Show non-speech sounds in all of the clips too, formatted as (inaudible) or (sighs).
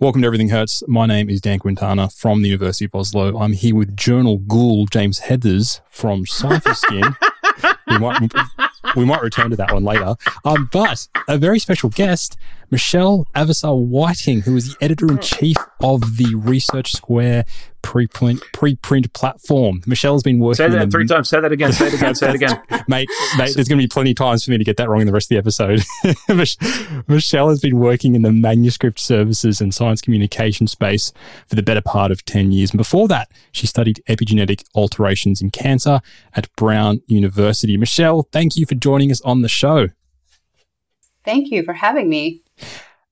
Welcome to Everything Hurts. My name is Dan Quintana from the University of Oslo. I'm here with journal ghoul James Heathers from Cipher Skin. (laughs) we, might, we might return to that one later. Um, but a very special guest, Michelle Avissar Whiting, who is the editor in chief of the Research Square preprint preprint platform. Michelle's been working. Say that three times. Say that again. Say it again. Say it again, (laughs) mate. Mate, there's going to be plenty of times for me to get that wrong in the rest of the episode. (laughs) Michelle has been working in the manuscript services and science communication space for the better part of ten years. And before that, she studied epigenetic alterations in cancer at Brown University. Michelle, thank you for joining us on the show. Thank you for having me.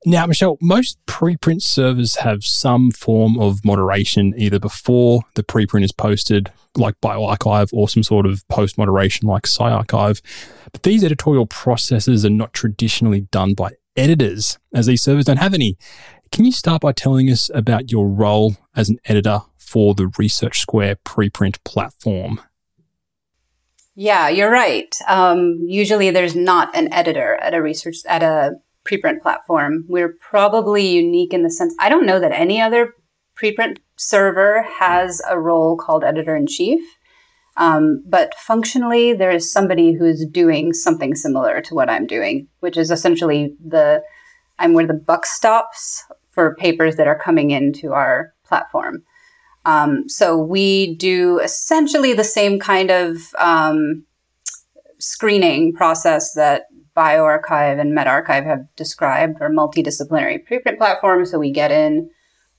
Now, Michelle, most preprint servers have some form of moderation either before the preprint is posted, like bioRxiv, or some sort of post moderation like PsyArXiv. But these editorial processes are not traditionally done by editors, as these servers don't have any. Can you start by telling us about your role as an editor for the Research Square preprint platform? Yeah, you're right. Um, usually, there's not an editor at a research at a preprint platform. We're probably unique in the sense I don't know that any other preprint server has a role called editor in chief. Um, but functionally, there is somebody who's doing something similar to what I'm doing, which is essentially the I'm where the buck stops for papers that are coming into our platform. Um, so we do essentially the same kind of um, screening process that bioRxiv and medRxiv have described are multidisciplinary preprint platforms. So we get in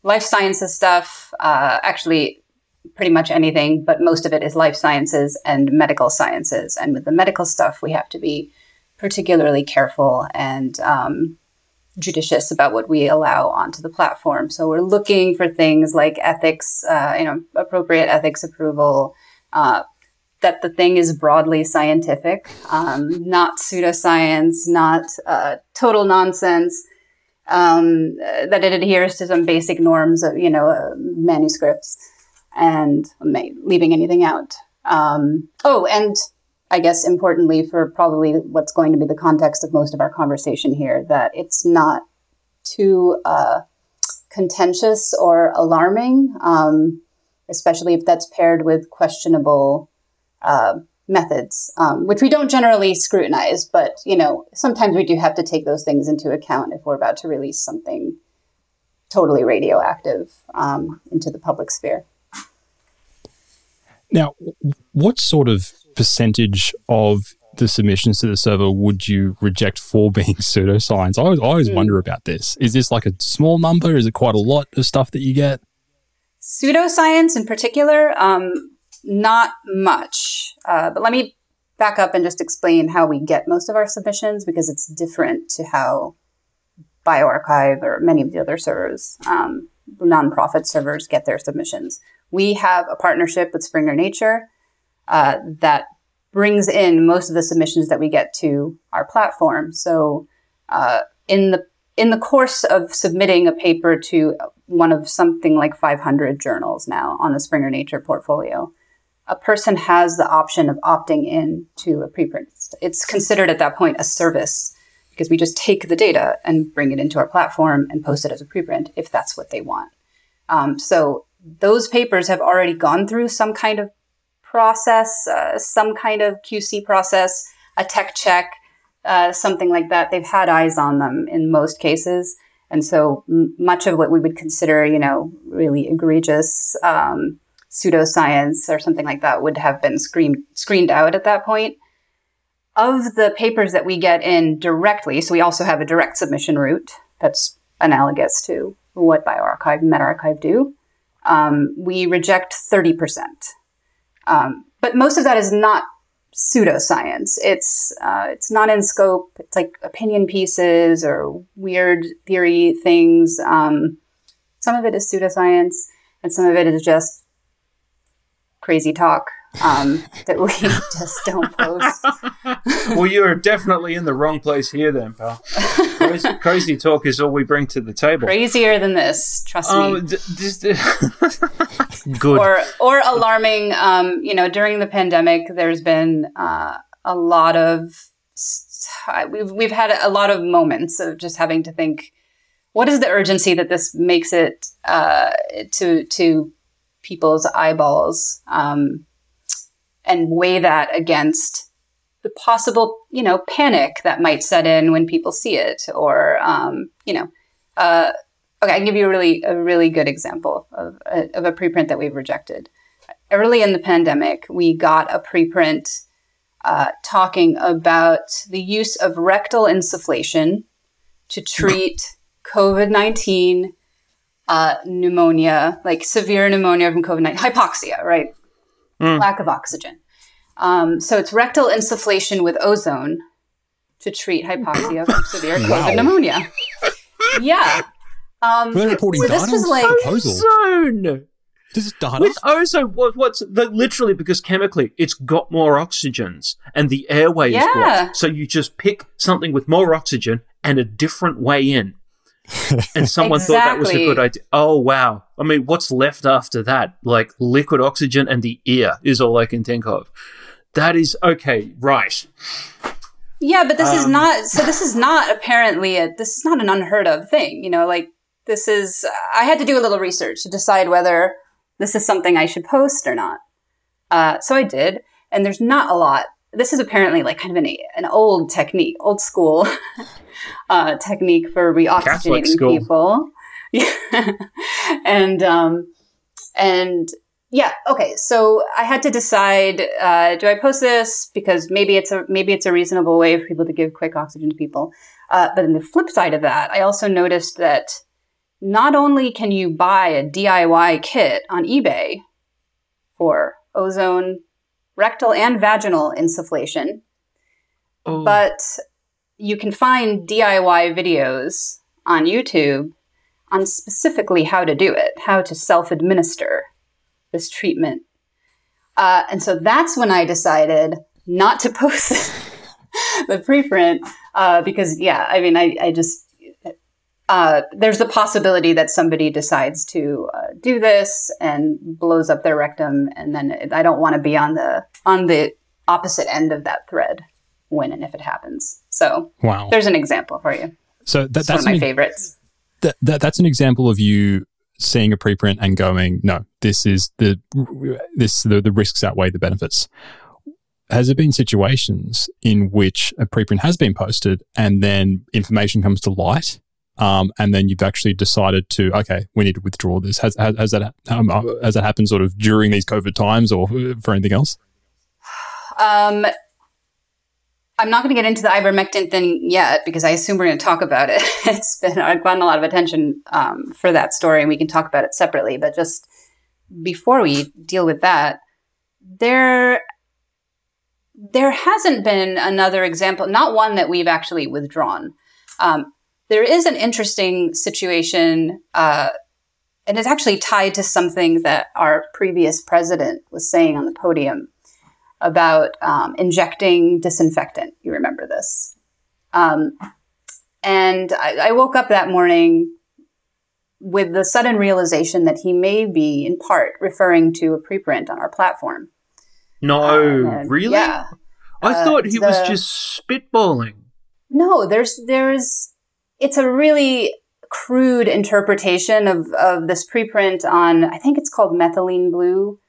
life sciences stuff, uh, actually pretty much anything, but most of it is life sciences and medical sciences. And with the medical stuff, we have to be particularly careful and um, judicious about what we allow onto the platform. So we're looking for things like ethics, uh, you know, appropriate ethics approval, uh, that the thing is broadly scientific, um, not pseudoscience, not uh, total nonsense, um, that it adheres to some basic norms of, you know, uh, manuscripts and leaving anything out. Um, oh, and I guess importantly for probably what's going to be the context of most of our conversation here, that it's not too uh, contentious or alarming, um, especially if that's paired with questionable uh, methods, um, which we don't generally scrutinize, but you know sometimes we do have to take those things into account if we're about to release something totally radioactive um, into the public sphere. Now, what sort of percentage of the submissions to the server would you reject for (laughs) being pseudoscience? I always, I always mm. wonder about this. Is this like a small number? Is it quite a lot of stuff that you get? Pseudoscience in particular, um, not much. Uh, but let me back up and just explain how we get most of our submissions because it's different to how bioRxiv or many of the other servers, um, nonprofit servers, get their submissions. We have a partnership with Springer Nature uh, that brings in most of the submissions that we get to our platform. So, uh, in the in the course of submitting a paper to one of something like 500 journals now on the Springer Nature portfolio, a person has the option of opting in to a preprint. It's considered at that point a service because we just take the data and bring it into our platform and post it as a preprint if that's what they want. Um, so those papers have already gone through some kind of process, uh, some kind of QC process, a tech check, uh, something like that. They've had eyes on them in most cases. And so m- much of what we would consider, you know, really egregious um, pseudoscience or something like that would have been screened screened out at that point. Of the papers that we get in directly, so we also have a direct submission route that's analogous to what bioRxiv and medRxiv do. Um, we reject 30%. Um, but most of that is not pseudoscience. It's uh, it's not in scope. It's like opinion pieces or weird theory things. Um, some of it is pseudoscience, and some of it is just crazy talk um, that we (laughs) just don't post. (laughs) well, you're definitely in the wrong place here, then, pal. Crazy, (laughs) crazy, talk is all we bring to the table. Crazier than this, trust oh, me. D- d- good. Or or alarming. Um, you know, during the pandemic, there's been uh, a lot of we've we've had a lot of moments of just having to think what is the urgency that this makes it uh, to to people's eyeballs, um, and weigh that against the possible, you know, panic that might set in when people see it, or um, you know, uh, okay, I can give you a really a really good example of a, of a preprint that we've rejected. Early in the pandemic, we got a preprint uh, talking about the use of rectal insufflation to treat COVID nineteen uh, pneumonia, like severe pneumonia from COVID nineteen, hypoxia, right? Mm. Lack of oxygen. Um, so it's rectal insufflation with ozone to treat hypoxia from severe COVID pneumonia. Yeah. Um, We're reporting this was like ozone. This is data. With ozone, what, what's the, literally because chemically it's got more oxygens and the airway Yeah. is blocked. So you just pick something with more oxygen and a different way in. And (laughs) someone thought that was a good idea. Oh wow! I mean, what's left after that? Like liquid oxygen and the ear is all I can think of. That is okay, right? Yeah, but this is Um, not. So this is not apparently a. This is not an unheard of thing. You know, like this is. I had to do a little research to decide whether this is something I should post or not. Uh, so I did, and there's not a lot. This is apparently like kind of an an old technique, old school (laughs) uh, technique for reoxygenating people. (laughs) Yeah, and um, and yeah, okay. So I had to decide: uh, do I post this because maybe it's a maybe it's a reasonable way for people to give quick oxygen to people. Uh, but on the flip side of that, I also noticed that not only can you buy a DIY kit on eBay for ozone, rectal and vaginal insufflation, Oh, but you can find DIY videos on YouTube on specifically how to do it, how to self administer this treatment. Uh, and so that's when I decided not to post (laughs) the preprint uh, because, yeah, I mean, I, I just. Uh, there's the possibility that somebody decides to uh, do this and blows up their rectum, and then I don't want to be on the on the opposite end of that thread when and if it happens. So wow. there's an example for you. So that, It's one that's of my an, favorites. that, that that's an example of you seeing a preprint and going, no, this is the this the, the risks outweigh the benefits. Has there been situations in which a preprint has been posted and then information comes to light, um, and then you've actually decided to okay, we need to withdraw this? Has has, has that um, uh, has that happened sort of during these COVID times or for anything else? Um, I'm not going to get into the ivermectin thing yet because I assume we're going to talk about it. (laughs) it's been I've gotten a lot of attention um, for that story, and we can talk about it separately. But just before we deal with that, there there hasn't been another example, not one that we've actually withdrawn. Um, there is an interesting situation, uh, and it's actually tied to something that our previous president was saying on the podium about um, injecting disinfectant. You remember this? Um, and I, I woke up that morning with the sudden realization that he may be, in part, referring to a preprint on our platform. no, and- really? Yeah. I Uh, thought he was just spitballing. No, there's there's it's a really crude interpretation of of this preprint on I think it's called methylene blue.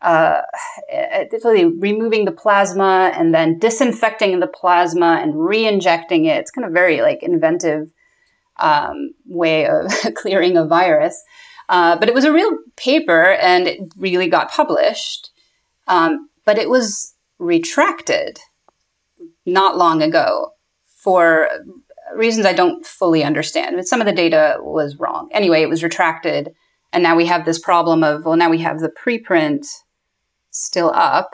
Uh, it's really removing the plasma and then disinfecting the plasma and re-injecting it. It's kind of very like inventive um, way of (laughs) clearing a virus. Uh, but it was a real paper and it really got published. Um, but it was retracted not long ago for reasons I don't fully understand. But some of the data was wrong. Anyway, it was retracted. And now we have this problem of, well, now we have the preprint still up.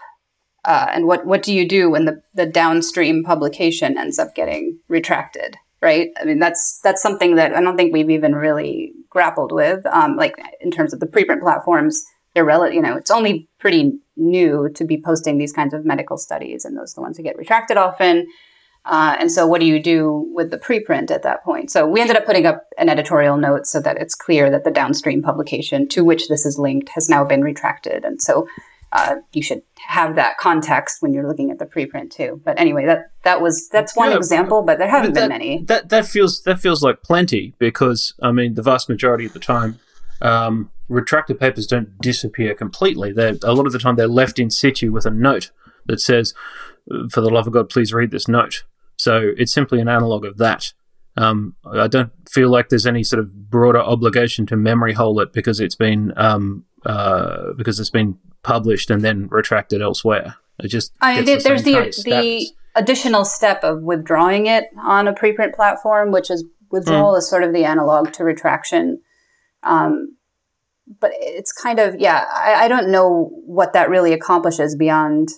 Uh, and what, what do you do when the, the downstream publication ends up getting retracted? Right? I mean, that's that's something that I don't think we've even really grappled with. Um, like in terms of the preprint platforms, they're relative. You know, it's only pretty new to be posting these kinds of medical studies, and those are the ones who get retracted often. Uh, and so, what do you do with the preprint at that point? So, we ended up putting up an editorial note so that it's clear that the downstream publication to which this is linked has now been retracted. And so, uh, you should have that context when you're looking at the preprint too. But anyway, that that was that's one Yeah, example, but there haven't that, been many. That that feels that feels like plenty because I mean the vast majority of the time, um, retracted papers don't disappear completely. They a lot of the time they're left in situ with a note that says, "For the love of God, please read this note." So it's simply an analog of that. Um, I don't feel like there's any sort of broader obligation to memory hole it because it's been um, uh, because it's been published and then retracted elsewhere. It just I, gets there's the the additional step of withdrawing it on a preprint platform, which is withdrawal is sort of the analog to retraction. Um, but it's kind of yeah, I, I don't know what that really accomplishes beyond,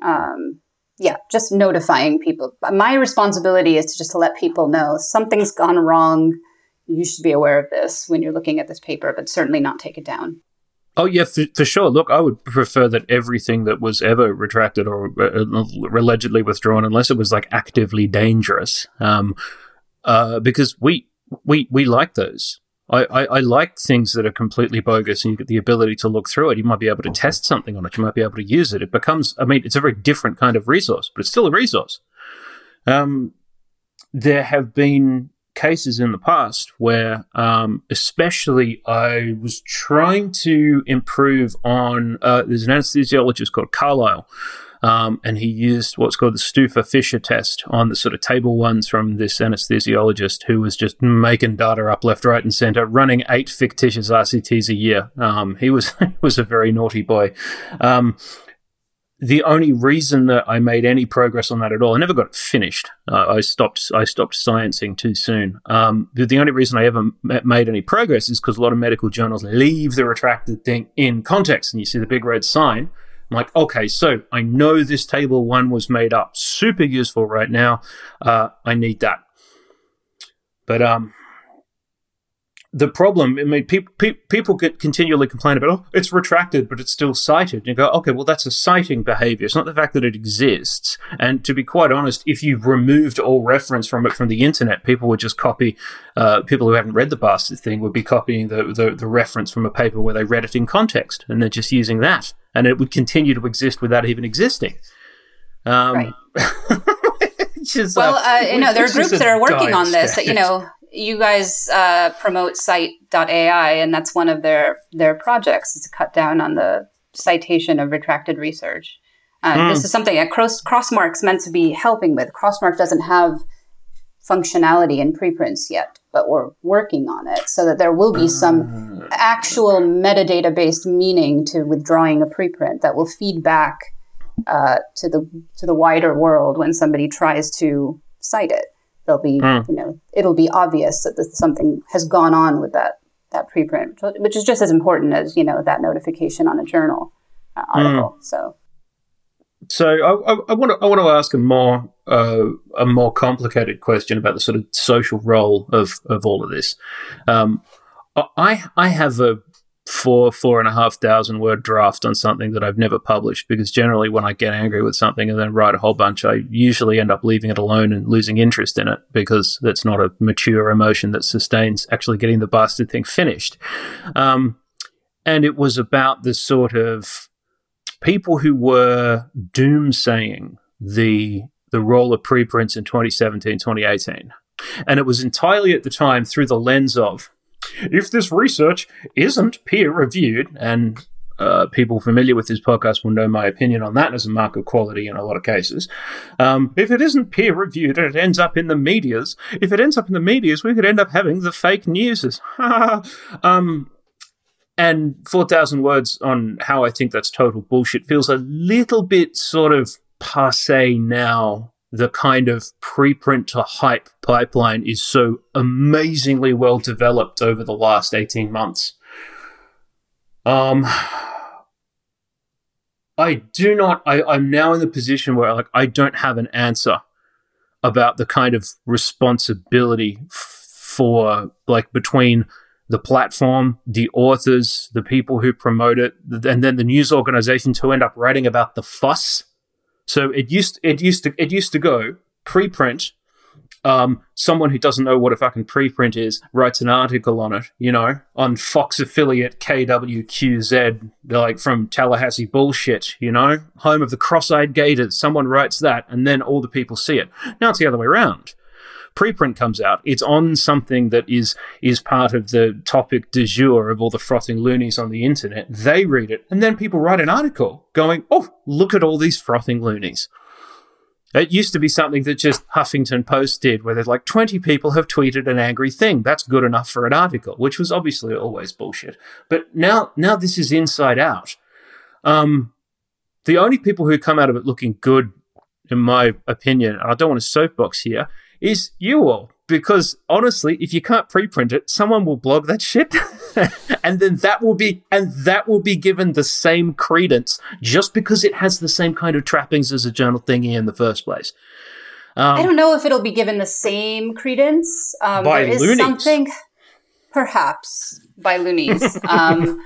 um, yeah, just notifying people. My responsibility is to just to let people know something's gone wrong. You should be aware of this when you're looking at this paper, but certainly not take it down. Oh yeah, for, for sure. Look, I would prefer that everything that was ever retracted or uh, allegedly withdrawn, unless it was like actively dangerous, um, uh, because we we we like those. I, I, I like things that are completely bogus, and you get the ability to look through it. You might be able to test something on it. You might be able to use it. It becomes, I mean, it's a very different kind of resource, but it's still a resource. Um, there have been cases in the past where, um, especially, I was trying to improve on. Uh, there's an anesthesiologist called Carlisle, um, and he used what's called the Stouffer Fisher test on the sort of table ones from this anesthesiologist who was just making data up left, right, and center, running eight fictitious RCTs a year. Um, he was (laughs) was a very naughty boy. Um, the only reason that I made any progress on that at all, I never got it finished. Uh, I stopped. I stopped sciencing too soon. Um, the, the only reason I ever m- made any progress is because a lot of medical journals leave the retracted thing in context, and you see the big red sign. I'm like, okay, so I know this table one was made up. Super useful right now. Uh, I need that. But um, the problem, I mean, people pe- people get continually complain about, oh, it's retracted, but it's still cited. And you go, okay, well, that's a citing behavior. It's not the fact that it exists. And to be quite honest, if you removed all reference from it from the internet, people would just copy. Uh, people who haven't read the bastard thing would be copying the, the the reference from a paper where they read it in context, and they're just using that, and it would continue to exist without even existing. Um, Right. (laughs) which is, Well, uh, uh, you know, there are groups that are working on this. That, you know, you guys uh, promote scite.ai, and that's one of their their projects is to cut down on the citation of retracted research. Uh, Hmm. This is something that Cross, Crossmark's meant to be helping with. Crossmark doesn't have functionality in preprints yet, but we're working on it so that there will be some actual metadata based meaning to withdrawing a preprint that will feed back uh, to the to the wider world when somebody tries to cite it. There'll be Hmm. you know it'll be obvious that this, something has gone on with that that preprint, which is just as important as you know that notification on a journal uh, article. So So I, I want to I want to ask a more uh, a more complicated question about the sort of social role of of all of this. Um, I I have a four four and a half thousand word draft on something that I've never published because generally when I get angry with something and then write a whole bunch, I usually end up leaving it alone and losing interest in it because that's not a mature emotion that sustains actually getting the bastard thing finished. Um, and it was about the sort of people who were doomsaying the the role of preprints in 2017 2018 and it was entirely at the time through the lens of if this research isn't peer reviewed and uh, people familiar with this podcast will know my opinion on that as a mark of quality in a lot of cases. Um, if it isn't peer reviewed and it ends up in the medias, if it ends up in the medias, we could end up having the fake newses. (laughs) um, and 4,000 words on how I think that's total bullshit feels a little bit sort of passe now. The kind of preprint to hype pipeline is so amazingly well developed over the last 18 months. Um, I do not, I, I'm now in the position where like I don't have an answer about the kind of responsibility f- for like between the platform, the authors, the people who promote it, and then the news organizations who end up writing about the fuss. So it used it used to it used to go preprint. um, someone who doesn't know what a fucking preprint is writes an article on it, you know, on Fox affiliate KWQZ, like from Tallahassee bullshit, you know, home of the cross-eyed gators. Someone writes that, and then all the people see it. Now it's the other way around. Preprint comes out. It's on something that is is part of the topic du jour of all the frothing loonies on the internet. They read it, and then people write an article going, "Oh, look at all these frothing loonies." It used to be something that just Huffington Post did, where there's like 20 people have tweeted an angry thing. That's good enough for an article, which was obviously always bullshit. But now, now this is inside out. Um, the only people who come out of it looking good, in my opinion, I don't want to soapbox here, is you all because honestly, if you can't preprint it, someone will blog that shit, (laughs) and then that will be and that will be given the same credence just because it has the same kind of trappings as a journal thingy in the first place. Um, I don't know if it'll be given the same credence. Um, by there is loonies. something, perhaps by loonies, (laughs) um,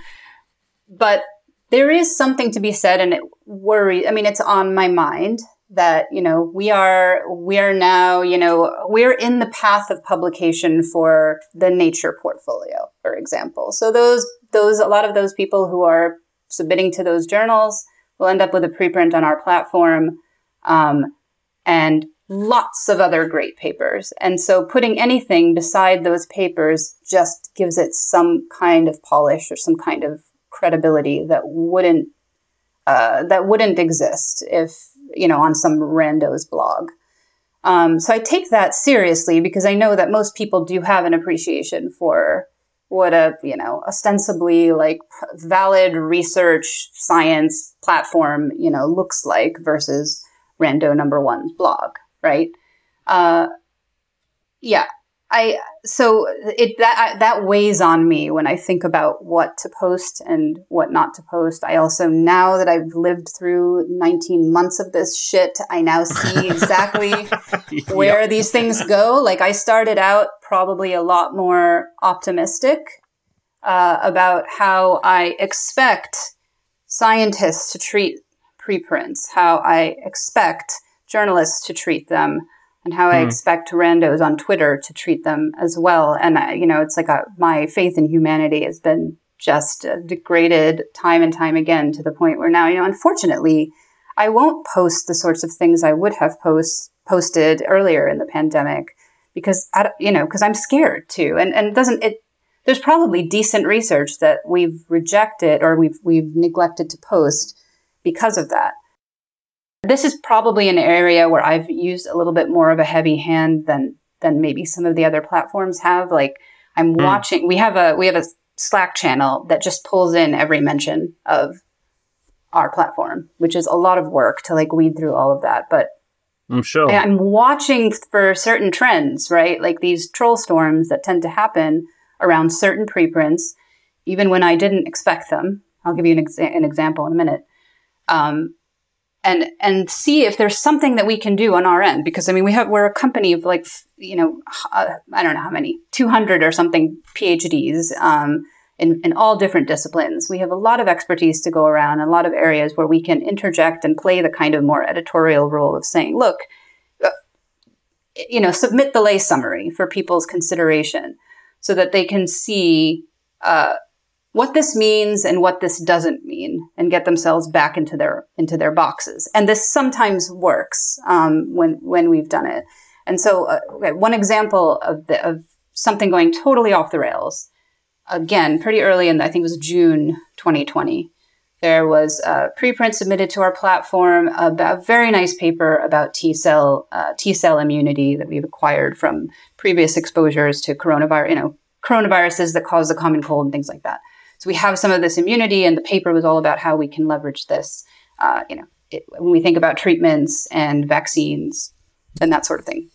but there is something to be said, and it worries. I mean, it's on my mind that you know we are we are now you know we're in the path of publication for the nature portfolio for example. So those those a lot of those people who are submitting to those journals will end up with a preprint on our platform um, and lots of other great papers. And so putting anything beside those papers just gives it some kind of polish or some kind of credibility that wouldn't uh, that wouldn't exist if you know, on some rando's blog. Um, so I take that seriously because I know that most people do have an appreciation for what a, you know, ostensibly like valid research science platform, you know, looks like versus rando number one's blog, right? Uh, yeah. I so it that that weighs on me when I think about what to post and what not to post. I also now that I've lived through 19 months of this shit, I now see (laughs) exactly where these things go. Like I started out probably a lot more optimistic uh, about how I expect scientists to treat preprints, how I expect journalists to treat them and how mm. I hmm. expect randos on Twitter to treat them as well. And I, you know, it's like a, my faith in humanity has been just uh, degraded time and time again to the point where now, you know, unfortunately, I won't post the sorts of things I would have post posted earlier in the pandemic because I, you know, because I'm scared too. And and it doesn't it? There's probably decent research that we've rejected or we've we've neglected to post because of that. This is probably an area where I've used a little bit more of a heavy hand than than maybe some of the other platforms have. Like I'm mm. watching we have a we have a Slack channel that just pulls in every mention of our platform, which is a lot of work to like weed through all of that. But I'm sure I'm watching for certain trends, right? Like these troll storms that tend to happen around certain preprints, even when I didn't expect them. I'll give you an, exa- an example in a minute. Um, and and see if there's something that we can do on our end because I mean we have we're a company of like you know uh, I don't know how many 200 or something PhDs um, in in all different disciplines. We have a lot of expertise to go around, a lot of areas where we can interject and play the kind of more editorial role of saying, look, uh, you know, submit the lay summary for people's consideration so that they can see. Uh, what this means and what this doesn't mean and get themselves back into their into their boxes and this sometimes works um, when when we've done it and so uh, okay, one example of the, of something going totally off the rails again pretty early in i think it was june 2020 there was a preprint submitted to our platform about a very nice paper about T cell uh, T cell immunity that we've acquired from previous exposures to coronavirus, you know, coronaviruses that cause the common cold and things like that. So we have some of this immunity, and the paper was all about how we can leverage this. Uh, you know, it, when we think about treatments and vaccines and that sort of thing.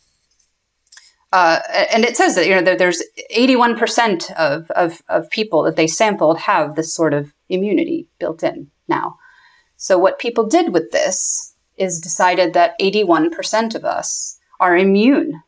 Uh, and it says that you know there's 81% of, of, of people that they sampled have this sort of immunity built in now. So what people did with this is decided that 81% of us are immune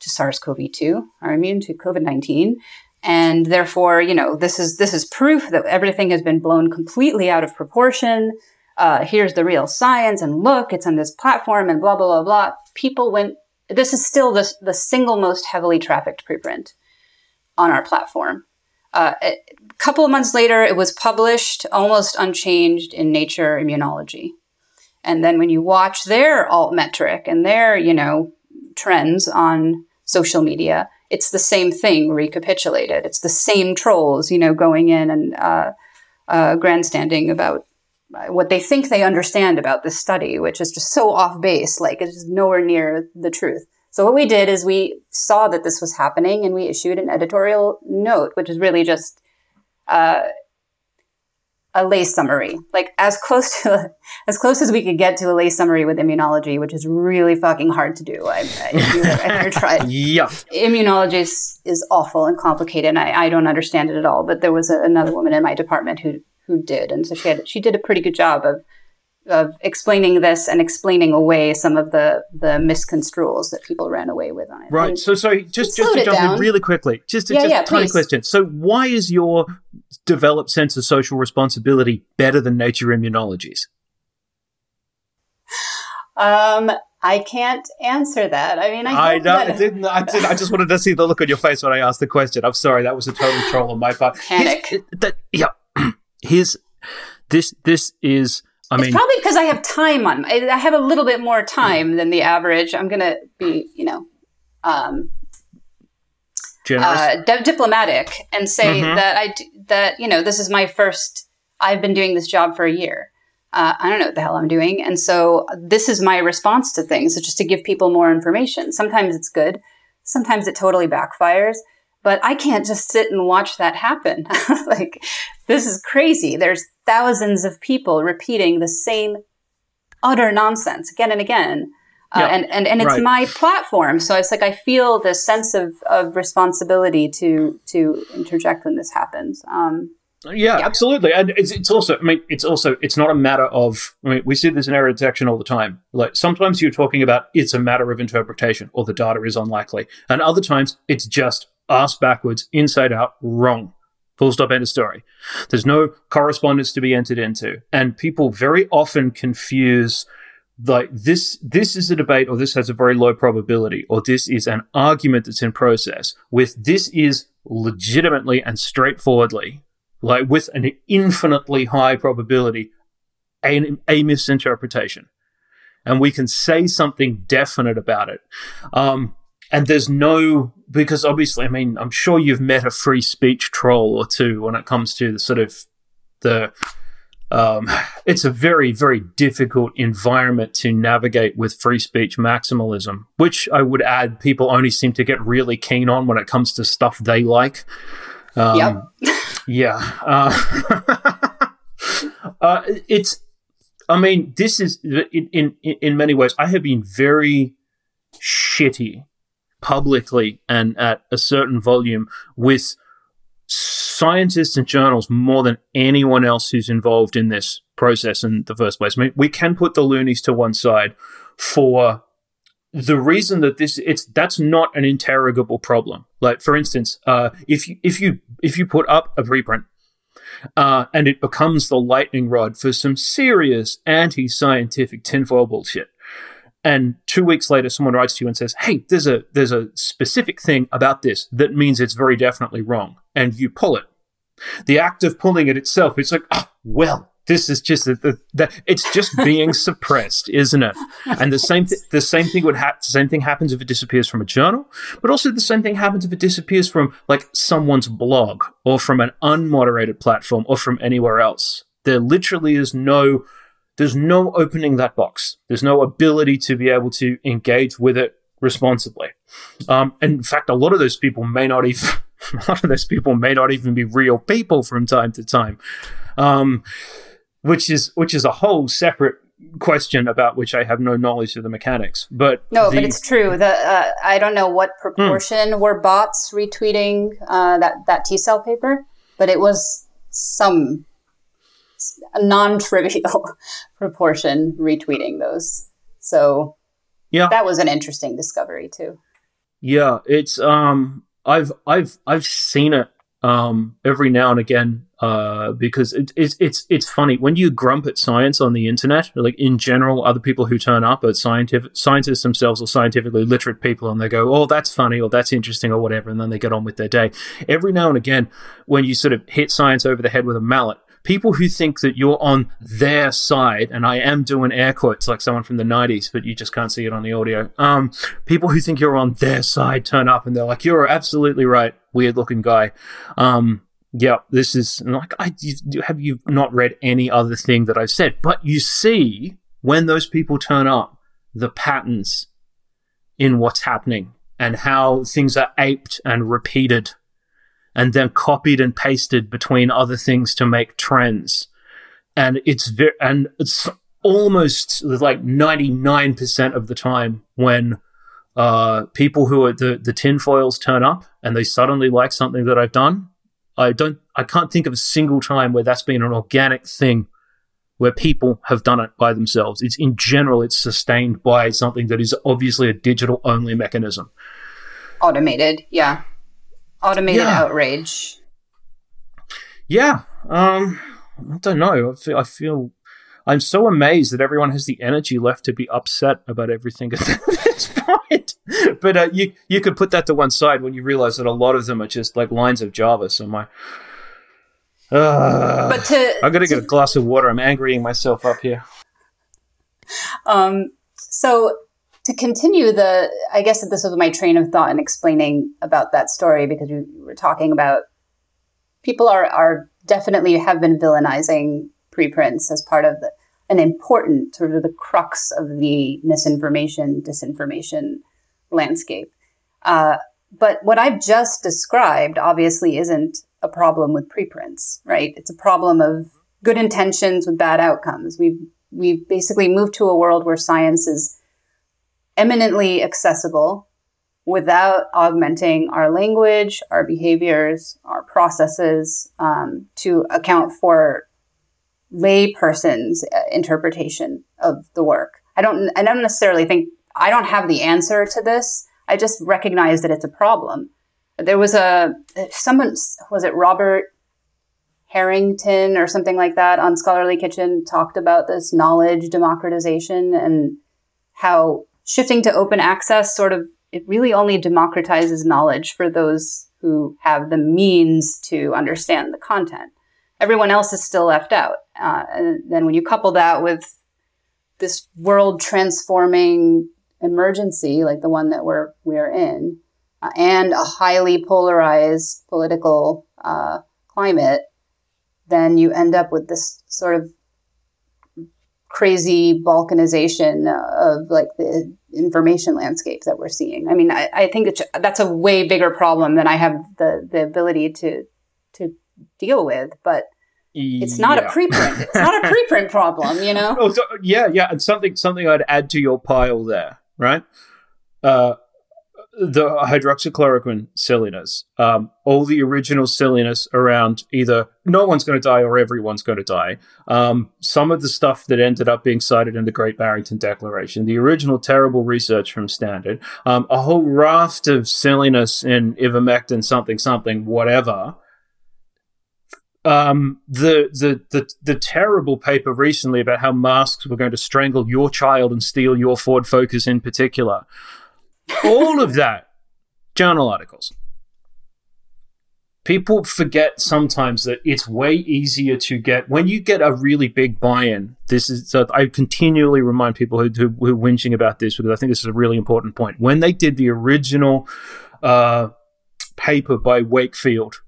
to SARS-CoV-2, are immune to COVID-19, and therefore, you know, this is this is proof that everything has been blown completely out of proportion. Uh, here's the real science, and look, it's on this platform, and blah blah blah blah. People went this is still the, the single most heavily trafficked preprint on our platform. Uh, a couple of months later, it was published almost unchanged in Nature Immunology. And then when you watch their alt metric and their, you know, trends on social media, it's the same thing recapitulated. It's the same trolls, you know, going in and uh, uh, grandstanding about what they think they understand about this study, which is just so off base, like it's nowhere near the truth. So what we did is we saw that this was happening and we issued an editorial note, which is really just uh, a lay summary, like as close to (laughs) as close as we could get to a lay summary with immunology, which is really fucking hard to do. I, I, if, you, ever (laughs) tried, yeah, immunology is, is awful and complicated, and I, I don't understand it at all. But there was a, another woman in my department who who did, and so she had she did a pretty good job of of explaining this and explaining away some of the the misconstruals that people ran away with on it. Right. And so, sorry, just just to jump down. in really quickly, just, yeah, just yeah, a tiny please. question. So, why is your developed sense of social responsibility better than nature immunology's? Um, I can't answer that. I mean, I, I know, I didn't. I did. I just wanted to see the look on your face when I asked the question. I'm sorry, that was a total troll on my part. Panic. Here's, that, yeah. (clears throat) Here's this. This is I it's probably because I have time on. I have a little bit more time than the average. I'm going to be, you know, um, uh, di- diplomatic and say mm-hmm. that I that you know this is my first. I've been doing this job for a year. Uh, I don't know what the hell I'm doing, and so this is my response to things. It's just to give people more information. Sometimes it's good. Sometimes it totally backfires but I can't just sit and watch that happen. (laughs) like, this is crazy. There's thousands of people repeating the same utter nonsense again and again. Uh, and, and, and it's right. my platform. So it's like I feel this sense of, of responsibility to to interject when this happens. Um, yeah, yeah, absolutely. And it's, it's also, I mean, it's also, it's not a matter of, I mean, we see this in error detection all the time. Like sometimes you're talking about it's a matter of interpretation or the data is unlikely. And other times it's just ass backwards, inside out, wrong. Full stop, end of story. There's no correspondence to be entered into. And people very often confuse like this this is a debate or this has a very low probability or this is an argument that's in process with this is legitimately and straightforwardly like with an infinitely high probability a, a misinterpretation and we can say something definite about it um, and there's no because obviously, I mean, I'm sure you've met a free speech troll or two when it comes to the sort of the. Um, (sighs) it's a very, very difficult environment to navigate with free speech maximalism, which I would add people only seem to get really keen on when it comes to stuff they like. Um, yep. (laughs) yeah. Uh, (laughs) uh, it's, I mean, this is in, in in many ways. I have been very shitty publicly and at a certain volume with scientists and journals more than anyone else who's involved in this process in the first place. I mean, we can put the loonies to one side for the reason that this it's that's not an interrogable problem. Like for instance, uh, if you if you if you put up a preprint uh, and it becomes the lightning rod for some serious anti-scientific tinfoil bullshit, and two weeks later someone writes to you and says hey there's a there's a specific thing about this that means it's very definitely wrong. And you pull it. The act of pulling it itself it's like oh, well this is just the, the, it's just being (laughs) suppressed isn't it? And the same th- the same thing would happen the same thing happens if it disappears from a journal but also the same thing happens if it disappears from like someone's blog or from an unmoderated platform or from anywhere else. There literally is no there's no opening that box. There's no ability to be able to engage with it responsibly. Um, and in fact, a lot of those people may not even (laughs) a lot of those people may not even be real people from time to time, um, which is which is a whole separate question about which I have no knowledge of the mechanics. But no, the, but it's true. The uh, I don't know what hmm. proportion hmm. were bots retweeting uh, that that T cell paper, but it was some non-trivial (laughs) proportion retweeting those. So yeah, that was an interesting discovery too. Yeah, it's um, I've I've I've seen it um, every now and again uh, because it, it's it's it's funny when you grump at science on the internet, like in general, other people who turn up are scientific scientists themselves or scientifically literate people, and they go, "Oh, that's funny," or "That's interesting," or whatever, and then they get on with their day. Every now and again, when you sort of hit science over the head with a mallet, people who think that you're on their side, and I am doing air quotes like someone from the 90s, but you just can't see it on the audio. Um, people who think you're on their side turn up and they're like, you're absolutely right, weird looking guy. Um, yeah, this is like, I you, have you not read any other thing that I've said? But you see, when those people turn up, the patterns in what's happening and how things are aped and repeated and then copied and pasted between other things to make trends. And it's very, and it's almost like 99% of the time when uh, people who are the, the tinfoils turn up and they suddenly like something that I've done. I don't, I can't think of a single time where that's been an organic thing where people have done it by themselves. It's in general, it's sustained by something that is obviously a digital only mechanism. Automated, yeah automated yeah. outrage. Yeah, um, I don't know. I feel, I feel I'm so amazed that everyone has the energy left to be upset about everything (laughs) at this point. But uh, you you could put that to one side when you realize that a lot of them are just like lines of Java. So my, uh, but to I got to get a glass of water. I'm angrying myself up here. Um. So to continue the, I guess that this was my train of thought in explaining about that story because we were talking about people are are definitely have been villainizing preprints as part of the, an important sort of the crux of the misinformation disinformation landscape. Uh, but what I've just described obviously isn't a problem with preprints, right? It's a problem of good intentions with bad outcomes. We've we've basically moved to a world where science is eminently accessible without augmenting our language, our behaviors, our processes um, to account for layperson's uh, interpretation of the work. I don't. I don't necessarily think I don't have the answer to this. I just recognize that it's a problem. There was a someone was it Robert Harington or something like that on Scholarly Kitchen talked about this knowledge democratization and how shifting to open access sort of it really only democratizes knowledge for those who have the means to understand the content. Everyone else is still left out. Uh, and then when you couple that with this world transforming emergency like the one that we're we're in, uh, and a highly polarized political uh, climate, then you end up with this sort of crazy balkanization of like the information landscape that we're seeing. I mean, I, I think that's a way bigger problem than I have the, the ability to, to deal with, but it's not yeah. a preprint. It's not a (laughs) preprint problem, you know? Oh, so, yeah, yeah. And something, something I'd add to your pile there, right? Uh, the hydroxychloroquine silliness, um, all the original silliness around either no one's going to die or everyone's going to die. Um, some of the stuff that ended up being cited in the Great Barrington Declaration, the original terrible research from Stanford, um, a whole raft of silliness in ivermectin, something, something, whatever. Um, the, the the the terrible paper recently about how masks were going to strangle your child and steal your Ford Focus in particular all of that journal articles. People forget sometimes that it's way easier to get when you get a really big buy-in. This is so I continually remind people who, who, who are whinging about this because I think this is a really important point. When they did the original uh, paper by Wakefield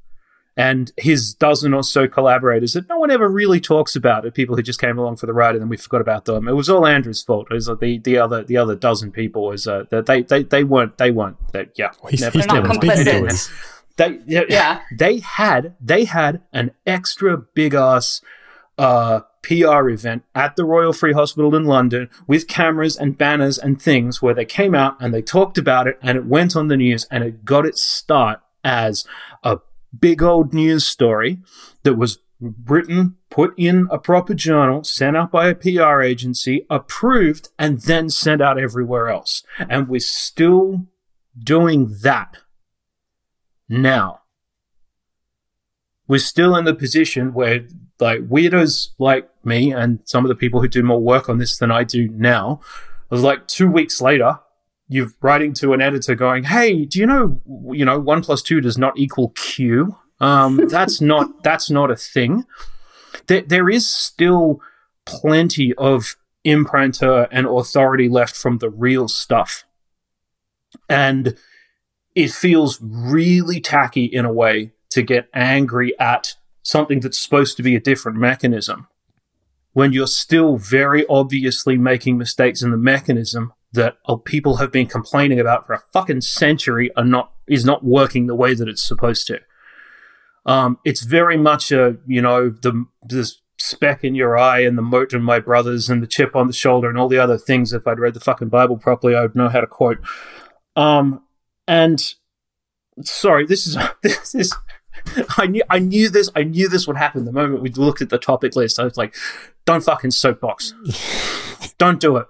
and his dozen or so collaborators that no one ever really talks about it. People who just came along for the ride and then we forgot about them. It was all Andrew's fault. It was like the, the other the other dozen people was uh, that they, they they weren't they weren't they, yeah. Well, he's, he's not complicit. They yeah, yeah, (laughs) they had they had an extra big ass uh, PR event at the Royal Free Hospital in London with cameras and banners and things where they came out and they talked about it and it went on the news and it got its start as a big old news story that was written, put in a proper journal, sent out by a PR agency, approved, and then sent out everywhere else. And we're still doing that now. we're still in the position where like weirdos like me and some of the people who do more work on this than I do now, it was like two weeks later, you're writing to an editor going, "Hey, do you know, you know, one plus two does not equal Q? Um, (laughs) that's not that's not a thing. There, there is still plenty of imprinter and authority left from the real stuff, and it feels really tacky in a way to get angry at something that's supposed to be a different mechanism when you're still very obviously making mistakes in the mechanism that people have been complaining about for a fucking century are not is not working the way that it's supposed to. Um, it's very much a you know the the speck in your eye and the mote in my brothers and the chip on the shoulder and all the other things. If I'd read the fucking Bible properly, I would know how to quote. Um, and sorry, this is (laughs) this is I knew I knew this I knew this would happen the moment we looked at the topic list. I was like, don't fucking soapbox. (laughs) don't do it.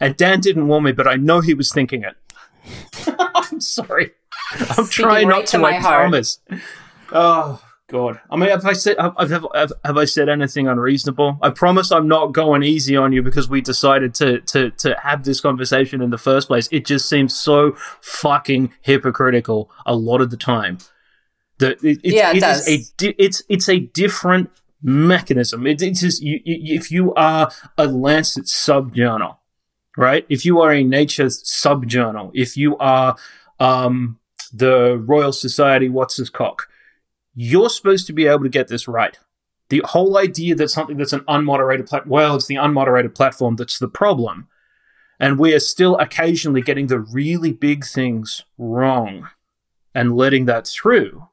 And Dan didn't warn me, but I know he was thinking it. (laughs) I'm sorry. I'm Speaking trying right not to, to I heart. promise. Oh God. I mean, have I said have, have, have, have I said anything unreasonable? I promise I'm not going easy on you because we decided to to to have this conversation in the first place. It just seems so fucking hypocritical a lot of the time. That it, it, yeah, it, it does. a di- it's it's a different mechanism. It, it's just you, you, if you are a Lancet subjournal, right? If you are a Nature subjournal, if you are um, the Royal Society, what's his cock, you're supposed to be able to get this right. The whole idea that something that's an unmoderated platform, well, it's the unmoderated platform that's the problem. And we are still occasionally getting the really big things wrong and letting that through.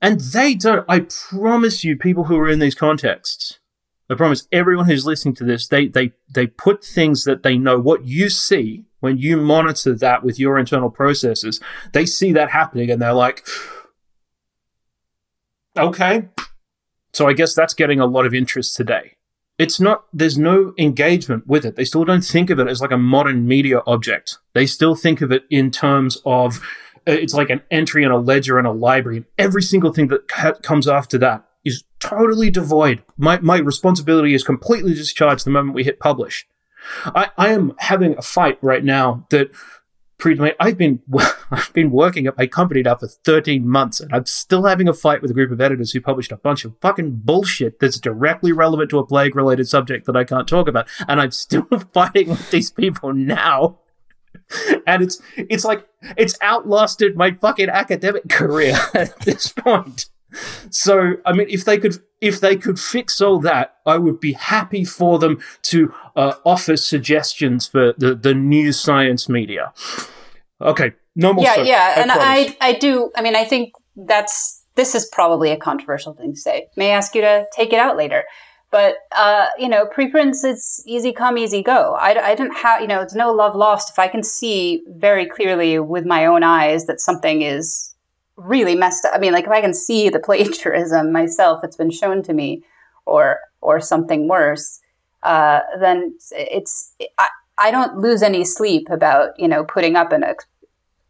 And they don't, I promise you, people who are in these contexts, I promise everyone who's listening to this, they, they, they put things that they know what you see when you monitor that with your internal processes, they see that happening and they're like, okay. So I guess that's getting a lot of interest today. It's not, there's no engagement with it. They still don't think of it as like a modern media object. They still think of it in terms of, uh, it's like an entry in a ledger in a library, and every single thing that comes after that totally devoid. My my responsibility is completely discharged the moment we hit publish. I, I am having a fight right now that I've been (laughs) I've been working at my company now for 13 months and I'm still having a fight with a group of editors who published a bunch of fucking bullshit that's directly relevant to a plague related subject that I can't talk about. And I'm still (laughs) fighting with these people now (laughs) and it's it's like it's outlasted my fucking academic career at this point. So I mean, if they could if they could fix all that, I would be happy for them to uh, offer suggestions for the the new science media. Okay, no more. Yeah, so, yeah, I and promise. I I do. I mean, I think that's this is probably a controversial thing to say. May I ask you to take it out later? But, uh, you know, preprints, it's easy come, easy go. I, I didn't have, you know, it's no love lost if I can see very clearly with my own eyes that something is really messed up. I mean, like if I can see the (laughs) plagiarism myself, it's been shown to me, or, or something worse, uh, then it's, I, I don't lose any sleep about, you know, putting up an ex-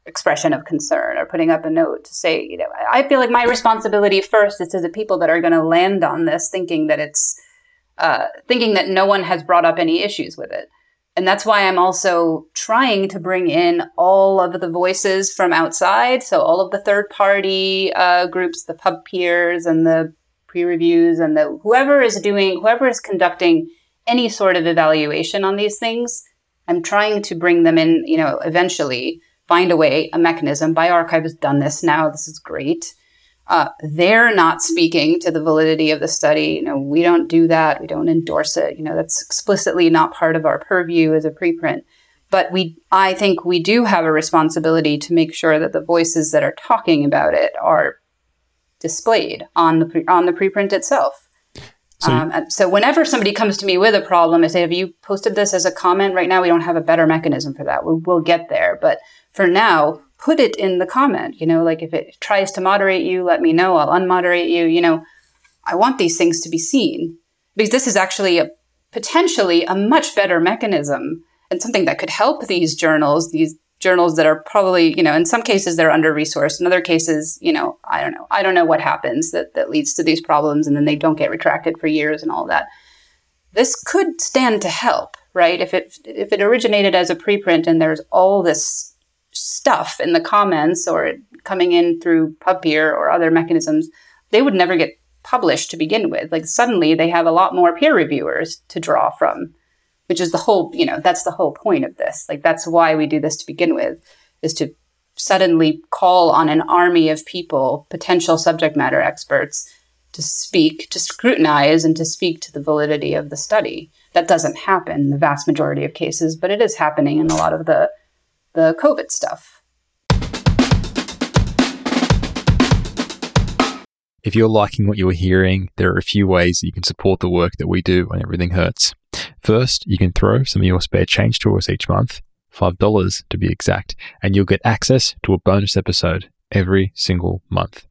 expression of concern or putting up a note to say, you know, I feel like my responsibility first is to the people that are going to land on this thinking that it's, uh, thinking that no one has brought up any issues with it. And that's why I'm also trying to bring in all of the voices from outside. So all of the third party uh, groups, the PubPeers and the pre reviews and the whoever is doing, whoever is conducting any sort of evaluation on these things. I'm trying to bring them in, you know, eventually find a way, a mechanism. bioRxiv has done this now. This is great. Uh, they're not speaking to the validity of the study. You know, we don't do that. We don't endorse it. You know, that's explicitly not part of our purview as a preprint. But we, I think we do have a responsibility to make sure that the voices that are talking about it are displayed on the pre, on the preprint itself. So, um, so whenever somebody comes to me with a problem, I say, "Have you posted this as a comment?" Right now, we don't have a better mechanism for that. We'll, we'll get there, but for now, put it in the comment. You know, like if it tries to moderate you, let me know. I'll unmoderate you. You know, I want these things to be seen because this is actually a potentially a much better mechanism and something that could help these journals, these journals that are probably, you know, in some cases they're under resourced. In other cases, you know, I don't know. I don't know what happens that, that leads to these problems and then they don't get retracted for years and all that. This could stand to help, right? If it if it originated as a preprint and there's all this stuff in the comments or coming in through PubPeer or other mechanisms, they would never get published to begin with. Like suddenly they have a lot more peer reviewers to draw from which is the whole, you know, that's the whole point of this. Like that's why we do this to begin with, is to suddenly call on an army of people, potential subject matter experts, to speak, to scrutinize, and to speak to the validity of the study. That doesn't happen in the vast majority of cases, but it is happening in a lot of the the COVID stuff. If you're liking what you're hearing, there are a few ways you can support the work that we do when everything hurts. First, you can throw some of your spare change to us each month, $5 to be exact, and you'll get access to a bonus episode every single month.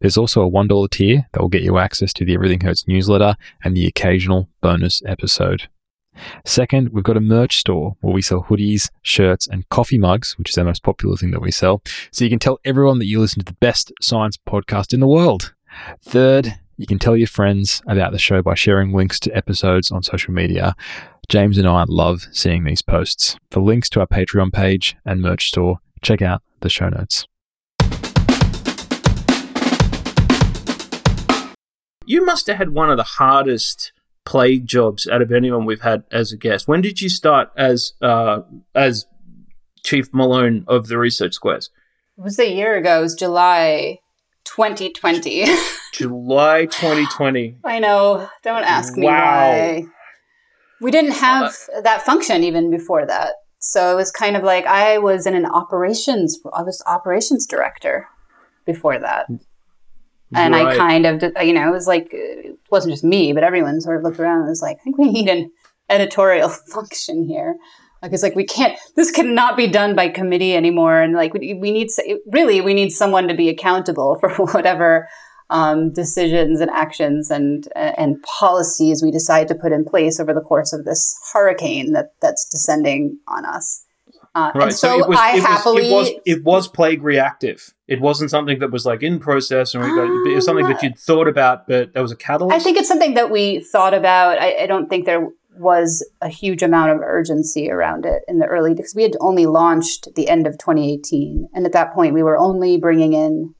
There's also a $1 tier that will get you access to the Everything Hurts newsletter and the occasional bonus episode. Second, we've got a merch store where we sell hoodies, shirts, and coffee mugs, which is our most popular thing that we sell. So you can tell everyone that you listen to the best science podcast in the world. Third, you can tell your friends about the show by sharing links to episodes on social media. James and I love seeing these posts. For links to our Patreon page and merch store, check out the show notes. You must have had one of the hardest plague jobs out of anyone we've had as a guest. When did you start as uh, as Chief Malone of the Research Squares? It was a year ago. It was July 2020. (laughs) July 2020. I know. Don't ask me Wow. why. We didn't have that function even before that. So it was kind of like I was in an operations, I was operations director before that. And I kind of, you know, it was like, it wasn't just me, but everyone sort of looked around and was like, I think we need an editorial (laughs) function here. Like, it's like, we can't, this cannot be done by committee anymore. And like, we, we need, really, we need someone to be accountable (laughs) for whatever um, decisions and actions and, and policies we decide to put in place over the course of this hurricane that, that's descending on us. Uh, Right. and so, it was, I it was- it was it was plague reactive. It wasn't something that was like in process and we got, it was something that you'd thought about, but there was a catalyst. I think it's something that we thought about. I, I don't think there was a huge amount of urgency around it in the early because we had only launched the end of 2018, and at that point we were only bringing in.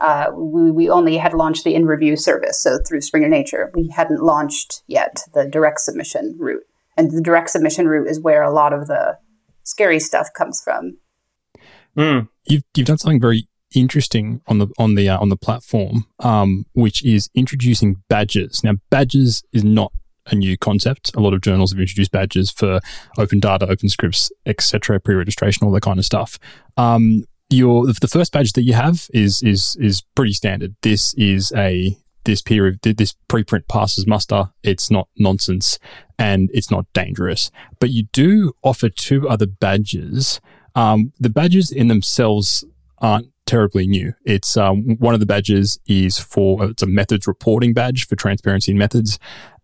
Uh, we, we only had launched the in review service, so through Springer Nature, we hadn't launched yet the direct submission route, and the direct submission route is where a lot of the scary stuff comes from. Mm. You've you've done something very interesting on the on the uh, on the platform, um, which is introducing badges. Now, badges is not a new concept. A lot of journals have introduced badges for open data, open scripts, etc., pre-registration, all that kind of stuff. Um, your the first badge that you have is is is pretty standard. This is a this peer this preprint passes muster. It's not nonsense and it's not dangerous. But you do offer two other badges. Um, the badges in themselves aren't terribly new. It's um, one of the badges is for it's a methods reporting badge for transparency in methods,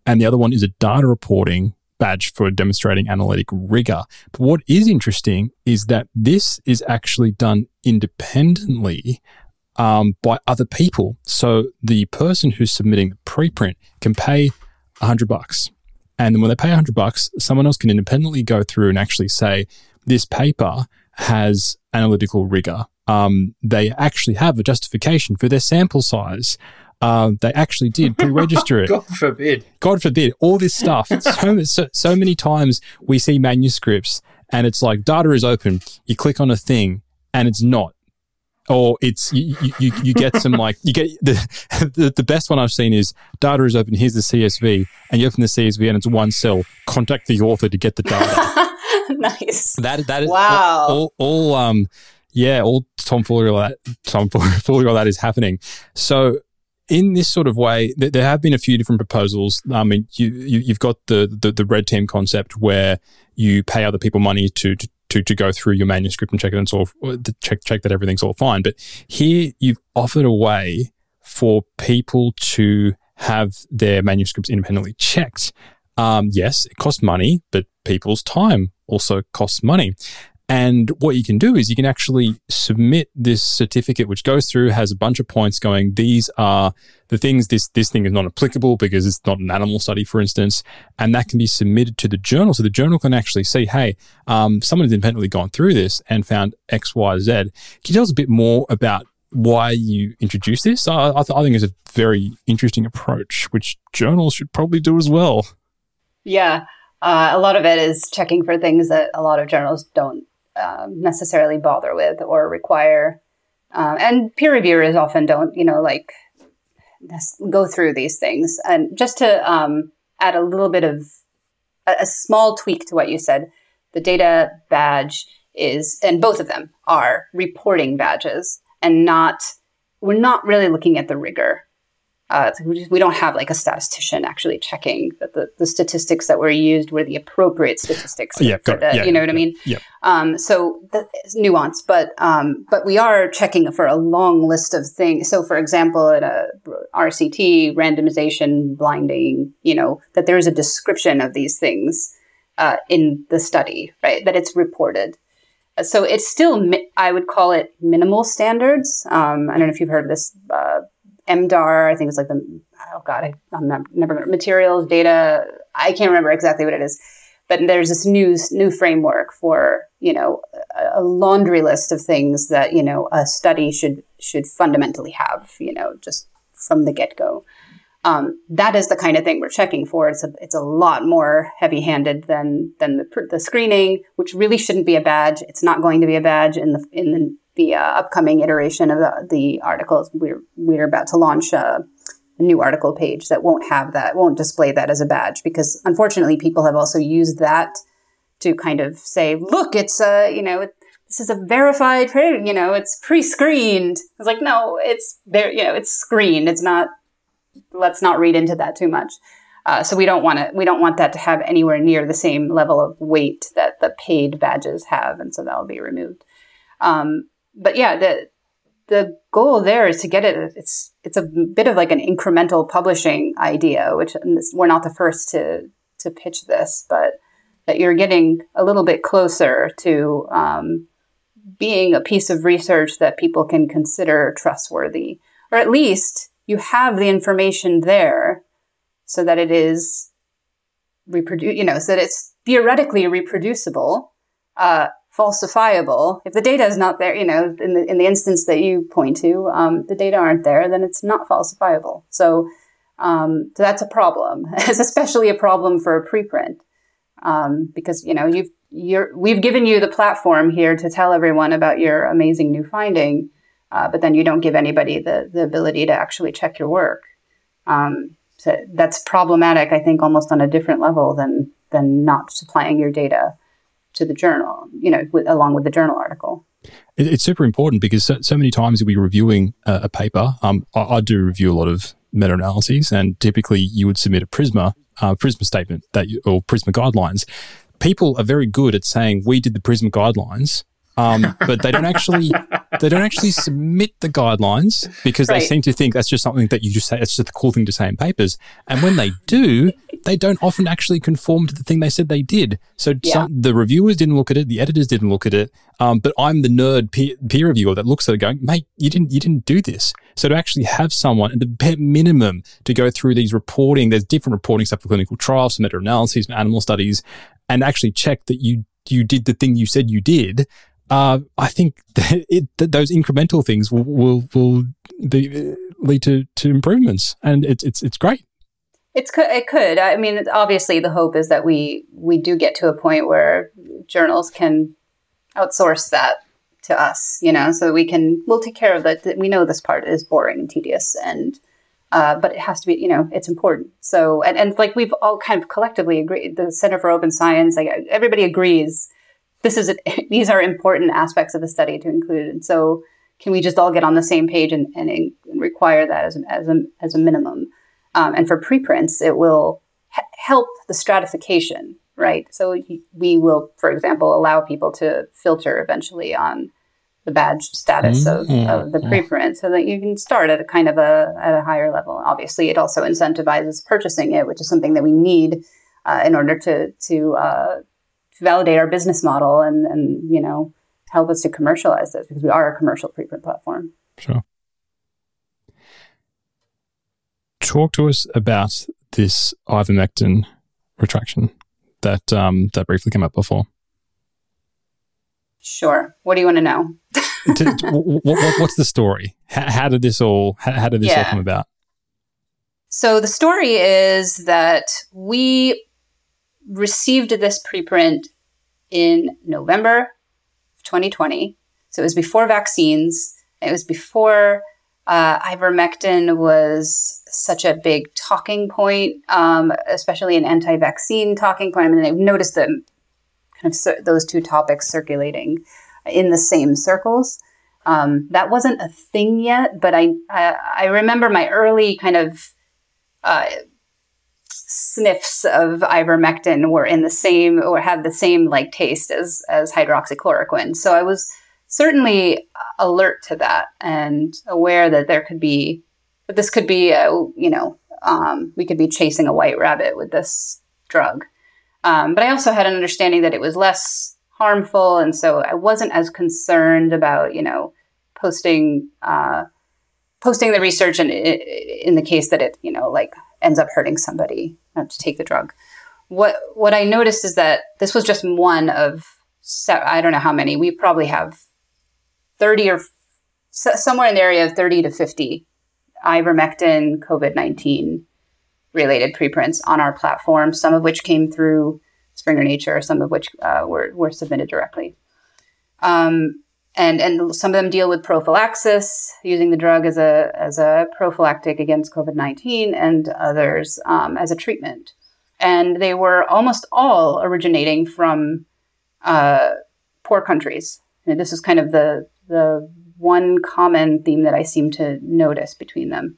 and the other one is a data reporting badge for demonstrating analytic rigor. But what is interesting is that this is actually done independently um, by other people. So the person who's submitting the preprint can pay a hundred bucks, and then when they pay a hundred bucks, someone else can independently go through and actually say this paper has analytical rigor. Um, they actually have a justification for their sample size. Uh, they actually did (laughs) pre-register it. God forbid. God forbid, all this stuff. (laughs) So, so, so many times we see manuscripts and it's like data is open. You click on a thing and it's not. Or it's you, you, you- get some like you get the, (laughs) the the best one I've seen is data is open. Here's the CSV, and you open the CSV and it's one cell. Contact the author to get the data. (laughs) nice. that that is Wow. all, all um yeah all tomfoolery all that tomfoolery all that is happening. So in this sort of way, th- there have been a few different proposals. I mean, you, you you've got the, the the red team concept where you pay other people money to to to, to go through your manuscript and check it and all to check check that everything's all fine. But here you've offered a way for people to have their manuscripts independently checked. Um, yes, it costs money, but people's time also costs money. And what you can do is you can actually submit this certificate, which goes through, has a bunch of points going. These are the things, this, this thing is not applicable because it's not an animal study, for instance. And that can be submitted to the journal. So the journal can actually see, hey, um, someone has independently gone through this and found X, Y, Z. Can you tell us a bit more about why you introduced this? I, I, th- I think it's a very interesting approach, which journals should probably do as well. Yeah. Uh, a lot of it is checking for things that a lot of journals don't um, necessarily bother with or require. Um, and peer reviewers often don't, you know, like go through these things. And just to um, add a little bit of a, a small tweak to what you said, the data badge is, and both of them are reporting badges and not, we're not really looking at the rigor uh, we don't have like a statistician actually checking that the, the statistics that were used were the appropriate statistics. Yeah, for the, yeah, you know what yeah, I mean? Yeah. Um, so that's nuance, but um, but we are checking for a long list of things. So, for example, at a RCT, randomization, blinding, you know, that there is a description of these things uh, in the study, right? That it's reported. So it's still, I would call it minimal standards. Um, I don't know if you've heard of this. Uh, MDAR, I think it's like the, oh God, I, am not, never, materials, data, I can't remember exactly what it is. But there's this new, new framework for, you know, a, a laundry list of things that, you know, a study should, should fundamentally have, you know, just from the get go. Um, that is the kind of thing we're checking for. It's a, it's a lot more heavy handed than, than the, the screening, which really shouldn't be a badge. It's not going to be a badge in the, in the the uh, upcoming iteration of the, the articles. We're we're about to launch a, a, new article page that won't have that, won't display that as a badge because unfortunately people have also used that to kind of say, look, it's a you know. It, this is a verified, you know, it's pre-screened. It's like, no, it's there, you know, it's screened. It's not, let's not read into that too much. Uh, so we don't want to, we don't want that to have anywhere near the same level of weight that the paid badges have. And so that will be removed. Um, but yeah, the the goal there is to get it. It's it's a bit of like an incremental publishing idea, which we're not the first to to pitch this, but that you're getting a little bit closer to um, being a piece of research that people can consider trustworthy, or at least you have the information there so that it is reproduce, you know, so that it's theoretically reproducible. Uh, falsifiable. If the data is not there, you know, in the in the instance that you point to, um, the data aren't there, then it's not falsifiable. So, um, so that's a problem. (laughs) it's especially a problem for a preprint um, because you know you've you're we've given you the platform here to tell everyone about your amazing new finding, uh, but then you don't give anybody the the ability to actually check your work. Um, so that's problematic, I think, almost on a different level than than not supplying your data to the journal, you know, with, along with the journal article. It, it's super important because so, so many times we're reviewing a, a paper. Um, I, I, do review a lot of meta analyses, and typically you would submit a Prisma uh, Prisma statement that you, or Prisma guidelines. People are very good at saying we did the Prisma guidelines, um, but they don't actually (laughs) they don't actually submit the guidelines because right. they seem to think that's just something that you just say. It's just a cool thing to say in papers. And when they do, they don't often actually conform to the thing they said they did. So yeah. some, the reviewers didn't look at it, the editors didn't look at it. Um, but I'm the nerd peer, peer, reviewer that looks at it going, mate, you didn't you didn't do this. So to actually have someone at the bare minimum to go through these reporting, there's different reporting stuff for clinical trials, for meta analyses, for animal studies, and actually check that you you did the thing you said you did uh, I think (laughs) that it, that those incremental things will will, will be, lead to, to improvements, and it's it's it's great. It's it could. I mean, obviously, the hope is that we we do get to a point where journals can outsource that to us, you know, so we can we'll take care of that. We know this part is boring and tedious, and uh, but it has to be, you know, it's important. So and and like we've all kind of collectively agreed, the Center for Open Science, like everybody agrees this is a, (laughs) these are important aspects of the study to include. And so, can we just all get on the same page and, and, and require that as, as, a, as a minimum? Um, and for preprints, it will h- help the stratification, right? So we will, for example, allow people to filter eventually on the badge status of, mm-hmm. of the preprint so that you can start at a kind of a, at a higher level. Obviously, it also incentivizes purchasing it, which is something that we need uh, in order to, to uh, validate our business model and, and, you know, help us to commercialize this because we are a commercial preprint platform. Sure. Talk to us about this ivermectin retraction that um, that briefly came up before. Sure. What do you want to know? what, (laughs) what, what's the story? How, how, did this all how, how did this yeah. all come about? So the story is that we received this preprint in November 2020. So it was before vaccines. It was before uh, ivermectin was such a big talking point, um, especially an anti-vaccine talking point. I mean, I've noticed them kind of those two topics circulating in the same circles. Um, that wasn't a thing yet, but I, I, I remember my early kind of uh, sniffs of ivermectin were in the same or had the same like taste as as hydroxychloroquine. So I was certainly alert to that and aware that there could be that this could be a, you know um, we could be chasing a white rabbit with this drug. Um, but I also had an understanding that it was less harmful, and so I wasn't as concerned about you know posting uh, posting the research in, in the case that it you know like ends up hurting somebody to take the drug. What what I noticed is that this was just one of I don't know how many. We probably have thirty or somewhere in the area of thirty to fifty ivermectin COVID nineteen related preprints on our platform, some of which came through Springer Nature, some of which uh, were, were submitted directly. Um, and, and some of them deal with prophylaxis, using the drug as a, as a prophylactic against COVID 19, and others um, as a treatment. And they were almost all originating from uh, poor countries. This is kind of the, the one common theme that I seem to notice between them.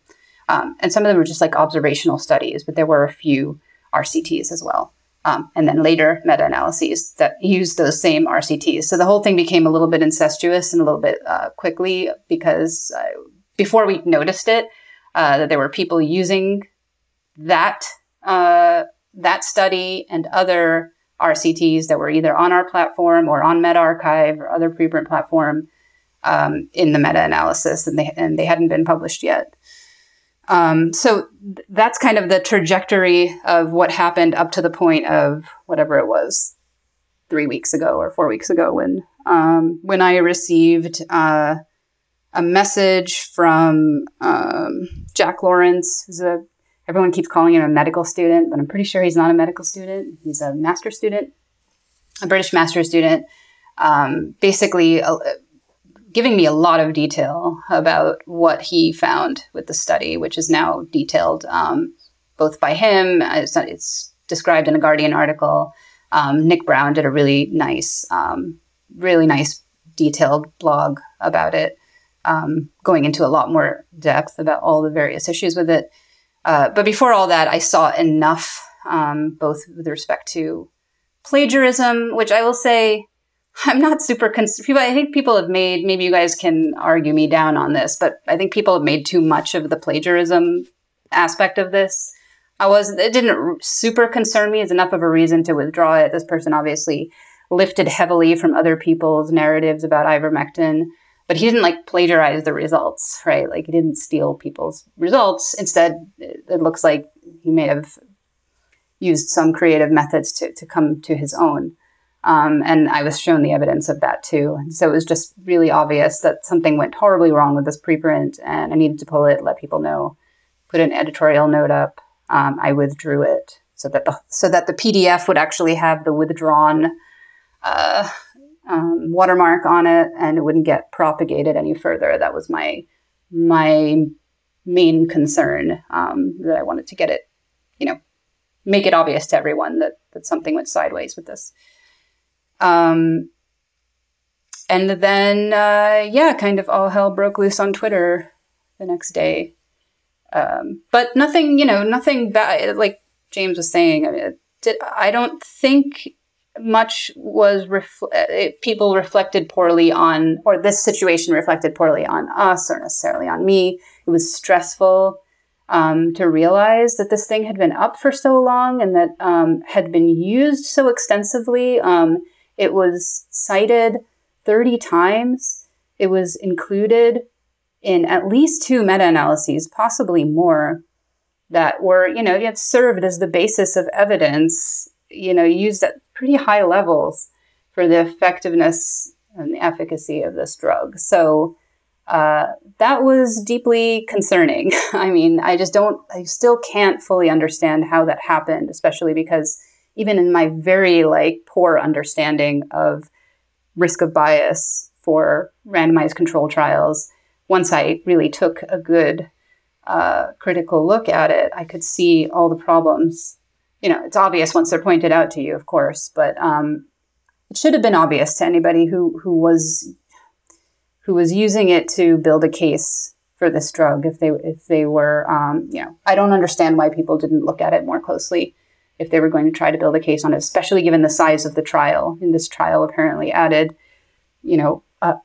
Um, and some of them were just like observational studies, but there were a few RCTs as well. Um, and then later meta analyses that used those same RCTs. So the whole thing became a little bit incestuous and a little bit uh, quickly because uh, before we noticed it, uh, that there were people using that uh, that study and other RCTs that were either on our platform or on medRxiv or other preprint platform um, in the meta analysis, and they and they hadn't been published yet. Um, so th- that's kind of the trajectory of what happened up to the point of whatever it was three weeks ago or four weeks ago when um, when I received uh, a message from um, Jack Lawrence, who's a everyone keeps calling him a medical student, but I'm pretty sure he's not a medical student. He's a master student, a British master student. Um, basically, uh, giving me a lot of detail about what he found with the study, which is now detailed um, both by him. It's, it's, described in a Guardian article. Um, Nick Brown did a really nice, um, really nice detailed blog about it, um, going into a lot more depth about all the various issues with it. Uh, but before all that, I saw enough, um, both with respect to plagiarism, which I will say I'm not super concerned. People, I think people have made. Maybe you guys can argue me down on this, but I think people have made too much of the plagiarism aspect of this. I was. It didn't super concern me. as enough of a reason to withdraw it. This person obviously lifted heavily from other people's narratives about ivermectin, but he didn't like plagiarize the results, right? Like he didn't steal people's results. Instead, it looks like he may have used some creative methods to to come to his own. Um, and I was shown the evidence of that too. So it was just really obvious that something went horribly wrong with this preprint, and I needed to pull it, let people know, put an editorial note up. Um, I withdrew it so that the so that the PDF would actually have the withdrawn uh, um, watermark on it, and it wouldn't get propagated any further. That was my my main concern um, that I wanted to get it, you know, make it obvious to everyone that that something went sideways with this. Um, and then, uh, yeah, kind of all hell broke loose on Twitter the next day. Um, but nothing, you know, nothing bad. Like James was saying, I, mean, did, I don't think much was refl- uh, people reflected poorly on, or this situation reflected poorly on us or necessarily on me. It was stressful. um, to realize that this thing had been up for so long and that um, had been used so extensively. Um, it was cited 30 times. It was included in at least two meta analyses, possibly more, that were, you know, it served as the basis of evidence, you know, used at pretty high levels for the effectiveness and the efficacy of this drug. So uh, that was deeply concerning. (laughs) I mean, I just don't, I still can't fully understand how that happened, especially because even in my very like poor understanding of risk of bias for randomized control trials, once I really took a good uh, critical look at it, I could see all the problems. You know, it's obvious once they're pointed out to you, of course, but um, it should have been obvious to anybody who who was who was using it to build a case for this drug. If they if they were, um, you know, I don't understand why people didn't look at it more closely if they were going to try to build a case on it, especially given the size of the trial. And this trial apparently added, you know, a,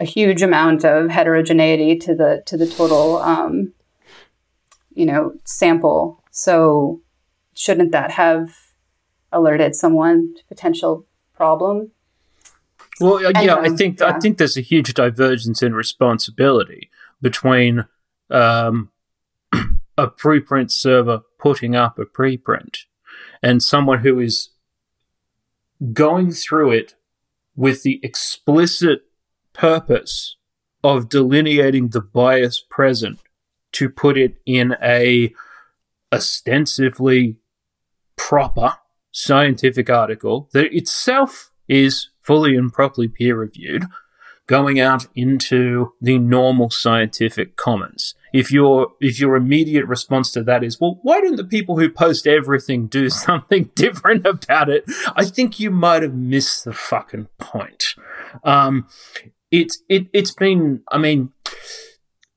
a huge amount of heterogeneity to the to the total, um, you know, sample. So shouldn't that have alerted someone to potential problem? Well, yeah, I think yeah. I think there's a huge divergence in responsibility between um, (clears throat) a preprint server putting up a preprint and someone who is going through it with the explicit purpose of delineating the bias present to put it in a ostensibly proper scientific article that itself is fully and properly peer reviewed going out into the normal scientific commons. If your if your immediate response to that is, well, why don't the people who post everything do (laughs) something different about it? I think you might have missed the fucking point. Um, it's it it's been, I mean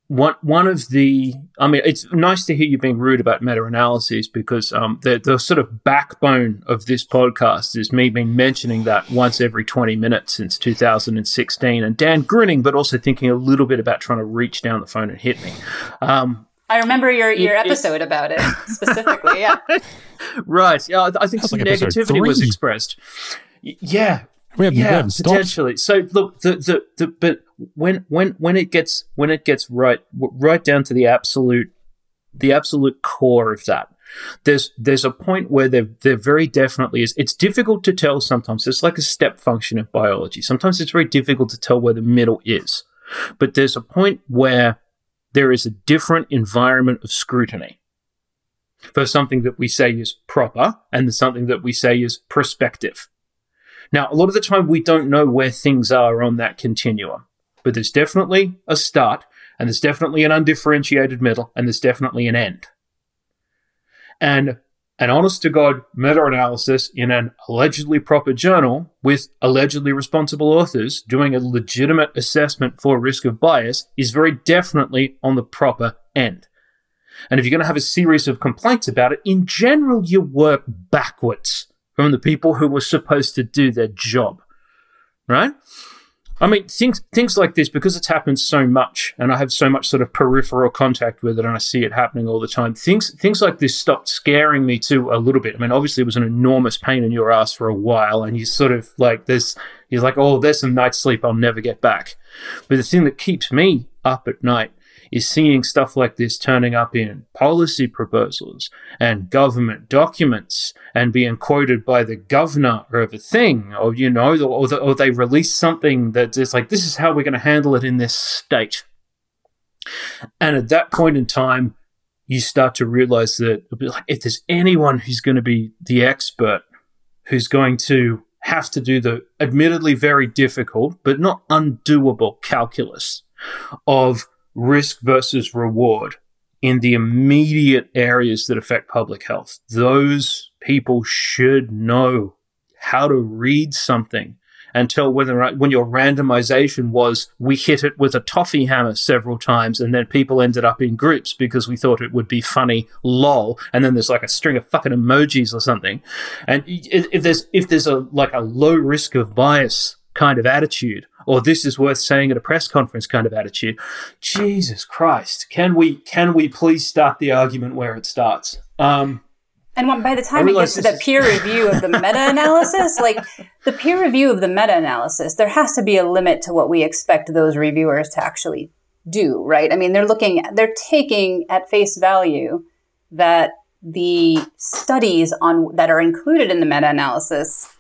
one one of the I mean it's nice to hear you being rude about meta analyses because um, the the sort of backbone of this podcast is me being mentioning that once every 20 minutes since 2016 and Dan grinning but also thinking a little bit about trying to reach down the phone and hit me. Um, I remember your, your it, episode it, about it specifically. Yeah. (laughs) right. Yeah. I think some like negativity was expressed. Yeah, we haven't, yeah, we haven't potentially. So look, the, the the but when when when it gets when it gets right right down to the absolute the absolute core of that, there's there's a point where there there very definitely is. It's difficult to tell sometimes. It's like a step function of biology. Sometimes it's very difficult to tell where the middle is, but there's a point where there is a different environment of scrutiny for something that we say is proper and something that we say is prospective. Now, a lot of the time we don't know where things are on that continuum, but there's definitely a start, and there's definitely an undifferentiated middle, and there's definitely an end. And an honest to God meta analysis in an allegedly proper journal with allegedly responsible authors doing a legitimate assessment for risk of bias is very definitely on the proper end. And if you're going to have a series of complaints about it, in general, you work backwards from the people who were supposed to do their job, right? I mean, things things like this because it's happened so much, and I have so much sort of peripheral contact with it, and I see it happening all the time. Things things like this stopped scaring me too a little bit. I mean, obviously, it was an enormous pain in your ass for a while, and you sort of like this. You're like, oh, there's some night sleep I'll never get back. But the thing that keeps me up at night is seeing stuff like this turning up in policy proposals and government documents and being quoted by the governor of a thing, or you know, or, the, or they release something that is like, this is how we're going to handle it in this state. And at that point in time, you start to realize that if there's anyone who's going to be the expert, who's going to have to do the admittedly very difficult but not undoable calculus of risk versus reward in the immediate areas that affect public health. Those people should know how to read something and tell whether when your randomization was we hit it with a toffee hammer several times and then people ended up in groups because we thought it would be funny lol and then there's like a string of fucking emojis or something and if there's if there's a like a low risk of bias kind of attitude or this is worth saying at a press conference kind of attitude. Jesus Christ, can we can we please start the argument where it starts? Um, and by the time it gets to the peer review of the meta-analysis, (laughs) like the peer review of the meta-analysis, there has to be a limit to what we expect those reviewers to actually do, right? I mean, they're looking, they're taking at face value that the studies on that are included in the meta-analysis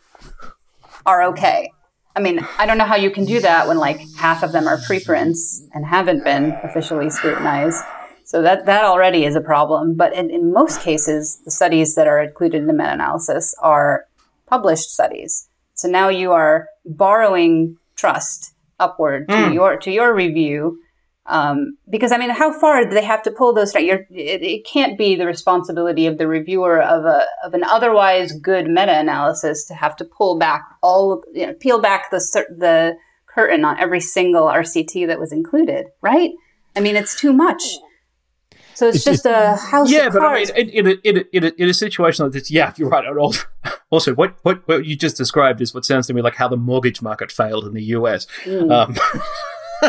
are okay. I mean, I don't know how you can do that when like half of them are preprints and haven't been officially scrutinized. So that that already is a problem. But in, in most cases, the studies that are included in the meta-analysis are published studies. So now you are borrowing trust upward to mm. your to your review um, because I mean, how far do they have to pull those? It, it, can't be the responsibility of the reviewer of a of an otherwise good meta analysis to have to pull back all, you know, peel back the the curtain on every single RCT that was included, right? I mean, it's too much. So it's, it's just a house. Yeah, but I mean, in, in, a, in, a, in, a, in a situation like this, yeah, you're right. Also, what, what what you just described is what sounds to me like how the mortgage market failed in the US. Mm. Um.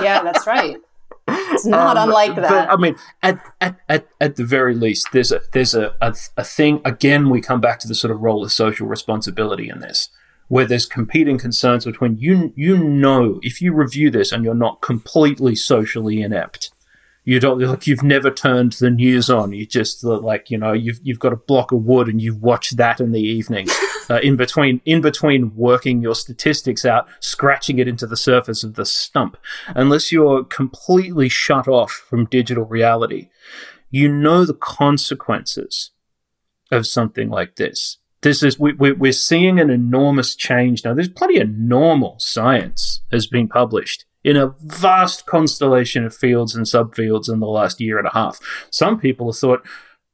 yeah, that's right. (laughs) It's not um, unlike that. But, I mean, at, at, at, at the very least, there's a there's a, a, a thing. Again, we come back to the sort of role of social responsibility in this, where there's competing concerns between you. You know, if you review this and you're not completely socially inept, you don't like you've never turned the news on. You just like you know you've you've got a block of wood and you watch that in the evening. Uh, in between in between working your statistics out, scratching it into the surface of the stump. Unless you're completely shut off from digital reality, you know the consequences of something like this. This is we, we, we're seeing an enormous change now. There's plenty of normal science has been published in a vast constellation of fields and subfields in the last year and a half. Some people have thought,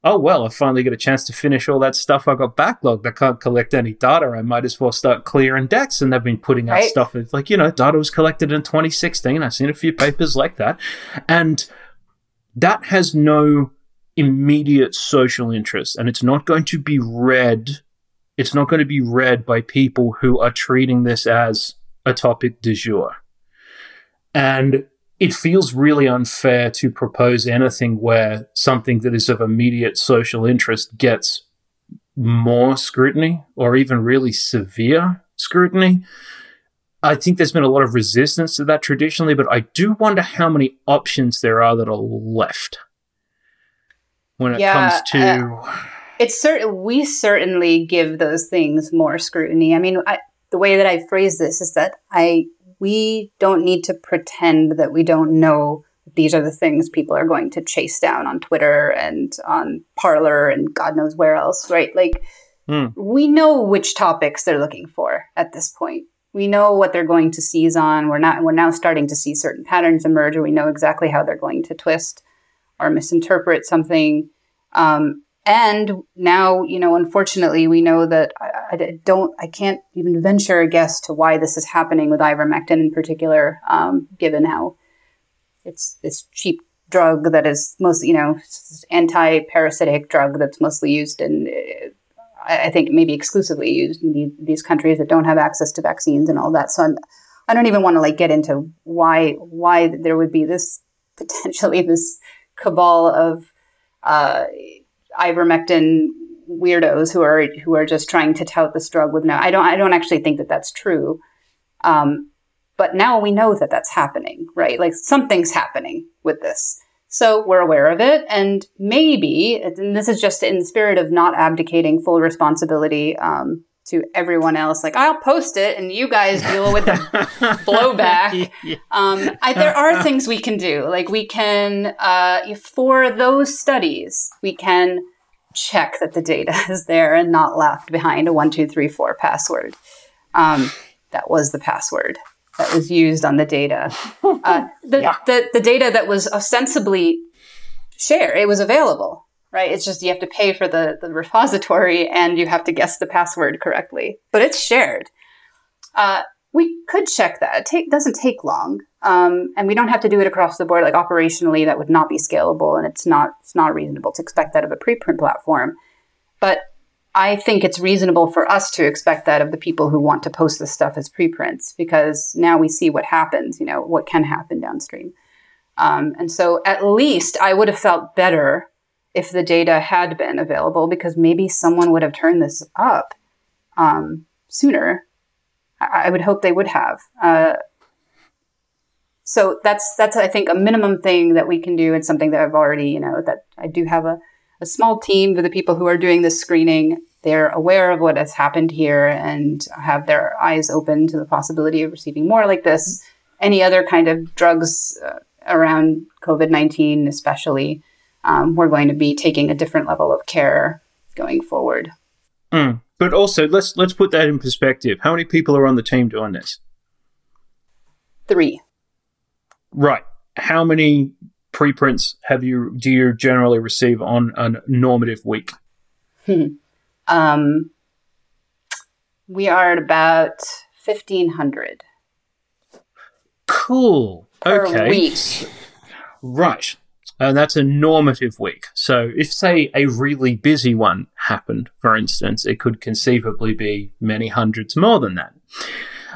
oh well, I finally get a chance to finish all that stuff I got backlogged. I can't collect any data. I might as well start clearing decks. And they've been putting out right. stuff it's like, you know, data was collected in 2016. I've seen a few papers like that. And that has no immediate social interest. And it's not going to be read. It's not going to be read by people who are treating this as a topic du jour. And it feels really unfair to propose anything where something that is of immediate social interest gets more scrutiny or even really severe scrutiny. I think there's been a lot of resistance to that traditionally, but I do wonder how many options there are that are left when it yeah, comes to. Uh, it's certain we certainly give those things more scrutiny. I mean, I, the way that I phrase this is that I we don't need to pretend that we don't know that these are the things people are going to chase down on Twitter and on Parler and God knows where else, right? Like, mm. we know which topics they're looking for at this point. We know what they're going to seize on. We're not. We're now starting to see certain patterns emerge, or we know exactly how they're going to twist or misinterpret something. Um, and now, you know, unfortunately, we know that I, I, don't, I can't even venture a guess to why this is happening with ivermectin in particular, um, given how it's this cheap drug that is mostly, you know, anti-parasitic drug that's mostly used in, I think, maybe exclusively used in the, these countries that don't have access to vaccines and all that. So I'm, I don't even want to like get into why why there would be this (laughs) potentially this cabal of. Uh, ivermectin weirdos who are who are just trying to tout this drug with no. I don't. I don't actually think that that's true. Um, but now we know that that's happening, right? Like something's happening with this. So we're aware of it, and maybe, and this is just in the spirit of not abdicating full responsibility um, to everyone else. Like I'll post it, and you guys deal with the (laughs) blowback. Um, I, there are things we can do. Like we can, uh, for those studies, we can check that the data (laughs) is there and not left behind a one two three four password. Um, that was the password that was used on the data. Uh, the, (laughs) yeah. the the data that was ostensibly shared, it was available right? It's just you have to pay for the, the repository and you have to guess the password correctly, but it's shared. Uh, we could check that. It take, doesn't take long. Um, and we don't have to do it across the board. Like operationally, that would not be scalable and it's not, it's not reasonable to expect that of a preprint platform. But I think it's reasonable for us to expect that of the people who want to post this stuff as preprints because now we see what happens, you know, what can happen downstream. Um, and so at least I would have felt better if the data had been available because maybe someone would have turned this up um, sooner. I-, I, would hope they would have. Uh, so that's that's I think a minimum thing that we can do and something that I've already you know that I do have a, a small team for the people who are doing this screening. They're aware of what has happened here and have their eyes open to the possibility of receiving more like this. Any other kind of drugs uh, around COVID nineteen, especially, um, we're going to be taking a different level of care going forward. Mm. But also, let's let's put that in perspective. How many people are on the team doing this? Three. Right. How many preprints have you do you generally receive on a normative week? um, we are at about fifteen hundred. Cool. Okay. Week. Right. And that's a normative week. So if, say, a really busy one happened, for instance, it could conceivably be many hundreds more than that.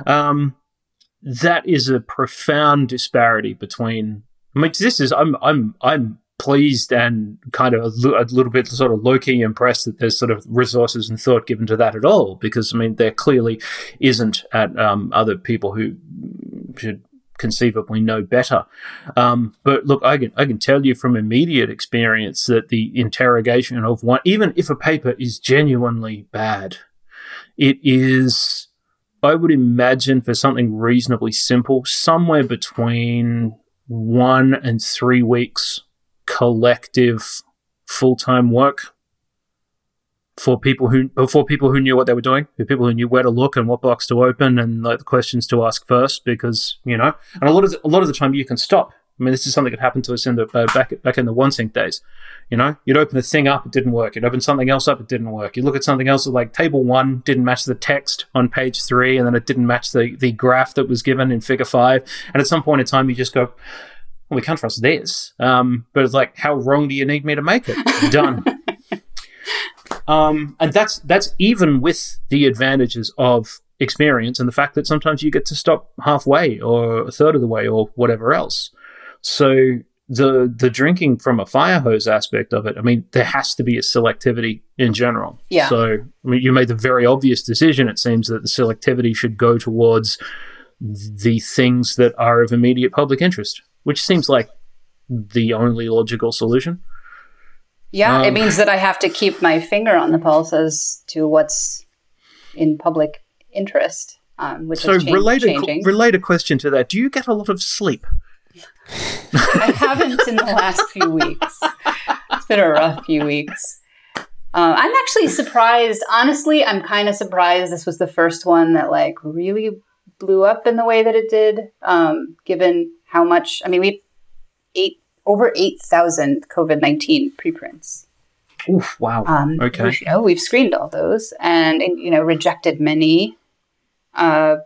Um, that is a profound disparity between. I mean, this is I'm I'm I'm pleased and kind of a, a little bit sort of low key impressed that there's sort of resources and thought given to that at all because I mean there clearly isn't at um, other people who should conceivably know better. Um, but look, I can I can tell you from immediate experience that the interrogation of one, even if a paper is genuinely bad, it is I would imagine for something reasonably simple, somewhere between one and three weeks collective full time work for people who for people who knew what they were doing, for people who knew where to look and what box to open and like the questions to ask first, because you know, and a lot of the, a lot of the time you can stop. I mean, this is something that happened to us in the uh, back back in the Wansink days. You know, you'd open a thing up, it didn't work. You'd open something else up, it didn't work. You look at something else, like table one didn't match the text on page three, and then it didn't match the the graph that was given in figure five. And at some point in time, you just go, well, we can't trust this. Um, but it's like, how wrong do you need me to make it? Done. (laughs) Um, and that's that's even with the advantages of experience and the fact that sometimes you get to stop halfway or a third of the way or whatever else. So the the drinking from a fire hose aspect of it, I mean, there has to be a selectivity in general. Yeah. So I mean, you made the very obvious decision. It seems that the selectivity should go towards the things that are of immediate public interest, which seems like the only logical solution. Yeah, um, it means that I have to keep my finger on the pulse as to what's in public interest, um, which so is cha- related, changing. related question to that: Do you get a lot of sleep? (laughs) I haven't in the last few weeks. It's been a rough few weeks. Uh, I'm actually surprised. Honestly, I'm kind of surprised this was the first one that like really blew up in the way that it did. Um, given how much, I mean, we eight over 8,000 COVID 19 preprints. Oof, wow. Um, okay. You know, we've screened all those and, you know, rejected many. Uh,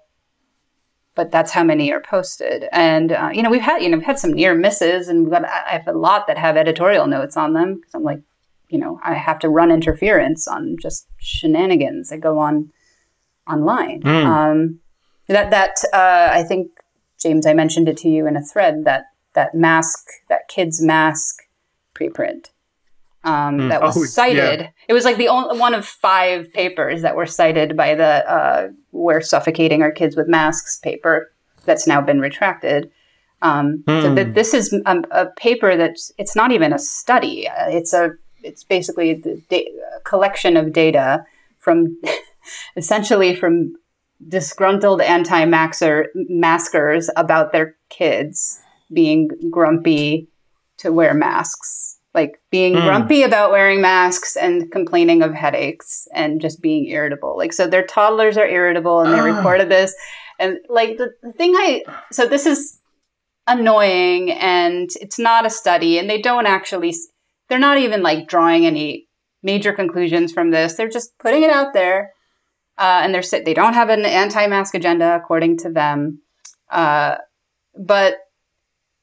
but that's how many are posted. And, uh, you know, we've had, you know, we've had some near misses and we've got, I have a lot that have editorial notes on them because I'm like, you know, I have to run interference on just shenanigans that go on online. Mm. Um, that, that, uh, I think, James, I mentioned it to you in a thread that that mask, that kid's mask preprint um, mm. that was oh, cited. Yeah. It was like the only one of five papers that were cited by the uh, "We're Suffocating Our Kids with Masks" paper that's now been retracted. Um, mm. So hmm. th- this is a, a, paper that's it's not even a study. Uh, it's a it's basically the da- collection of data from (laughs) essentially from disgruntled anti-maskers about their kids being grumpy to wear masks. Like being mm. grumpy about wearing masks and complaining of headaches and just being irritable. Like, so their toddlers are irritable and they ah. recorded this. And like the, the thing I, so this is annoying and it's not a study and they don't actually, they're not even like drawing any major conclusions from this. They're just putting it out there. Uh, and they're they don't have an anti-mask agenda according to them. Uh, but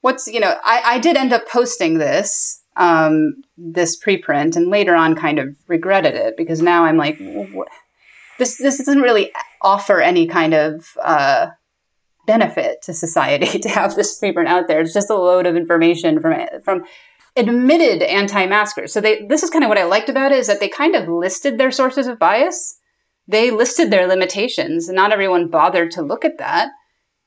what's you know I, I did end up posting this um, this preprint and later on kind of regretted it because now I'm like, this this doesn't really offer any kind of uh, benefit to society (laughs) to have this preprint out there. It's just a load of information from from admitted anti-maskers. So they this is kind of what I liked about it is that they kind of listed their sources of bias. They listed their limitations, and not everyone bothered to look at that.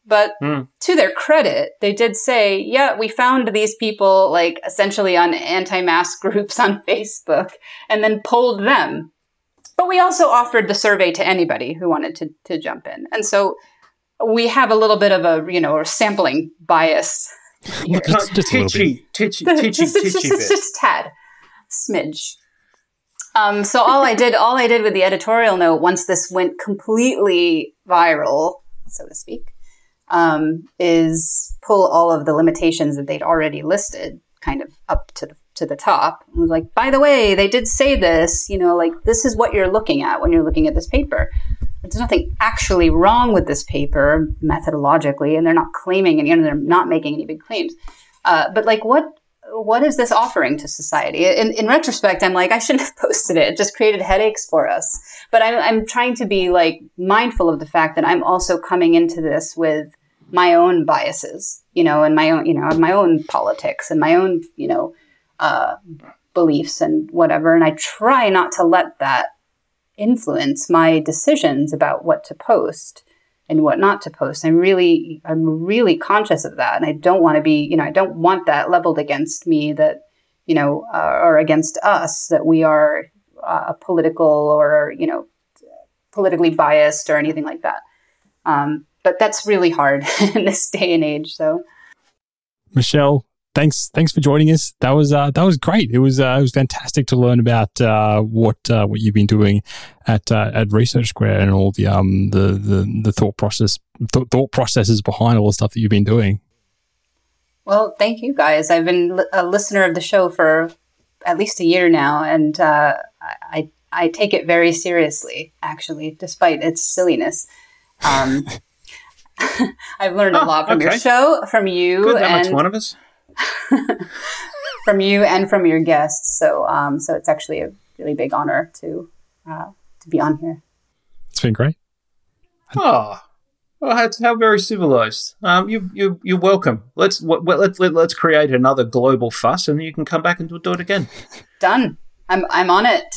But mm. to their credit, they did say, yeah, we found these people like essentially on anti-mask (laughs) groups on Facebook and then polled them. But we also offered the survey to anybody who wanted to, to jump in. And so we have a little bit of a, you know, a sampling bias. (laughs) Here. Just, just titchy, titchy, (laughs) titchy, just, titchy, just, just, just tad, smidge. Um, so all I did, all I did with the editorial note, once this went completely viral, so to speak, um, is pull all of the limitations that they'd already listed kind of up to the to the top. And was like, by the way, they did say this, you know, like this is what you're looking at when you're looking at this paper. There's nothing actually wrong with this paper methodologically, and they're not claiming any, and they're not making any big claims. Uh, but like, what what is this offering to society? In, in retrospect, I'm like, I shouldn't have (laughs) posted it. It just created headaches for us. But I'm, I'm trying to be like mindful of the fact that I'm also coming into this with my own biases, you know, and my own, you know, my own politics and my own, you know, uh, beliefs and whatever. And I try not to let that influence my decisions about what to post and what not to post. I'm really, I'm really conscious of that. And I don't want to be, you know, I don't want that leveled against me that, you know, uh, or against us that we are uh, political or, you know, politically biased or anything like that. Um, but that's really hard (laughs) in this day and age. So, Michelle, thanks thanks for joining us. That was uh, that was great. It was uh, it was fantastic to learn about uh, what uh, what you've been doing at uh, at Research Square and all the um the the, the thought process th- thought processes behind all the stuff that you've been doing. Well, thank you guys. I've been a listener of the show for at least a year now, and uh, I I take it very seriously. Actually, despite its silliness. Um, (laughs) (laughs) I've learned oh, a lot from okay. your show, from you, Good, that and one of us. (laughs) from you and from your guests. So, um, so it's actually a really big honor to uh, to be on here. It's been great. Oh, well, how, how very civilized. Um, you you you're welcome. Let's well, let's let, let's create another global fuss, and you can come back and do, do it again. Done. I'm I'm on it.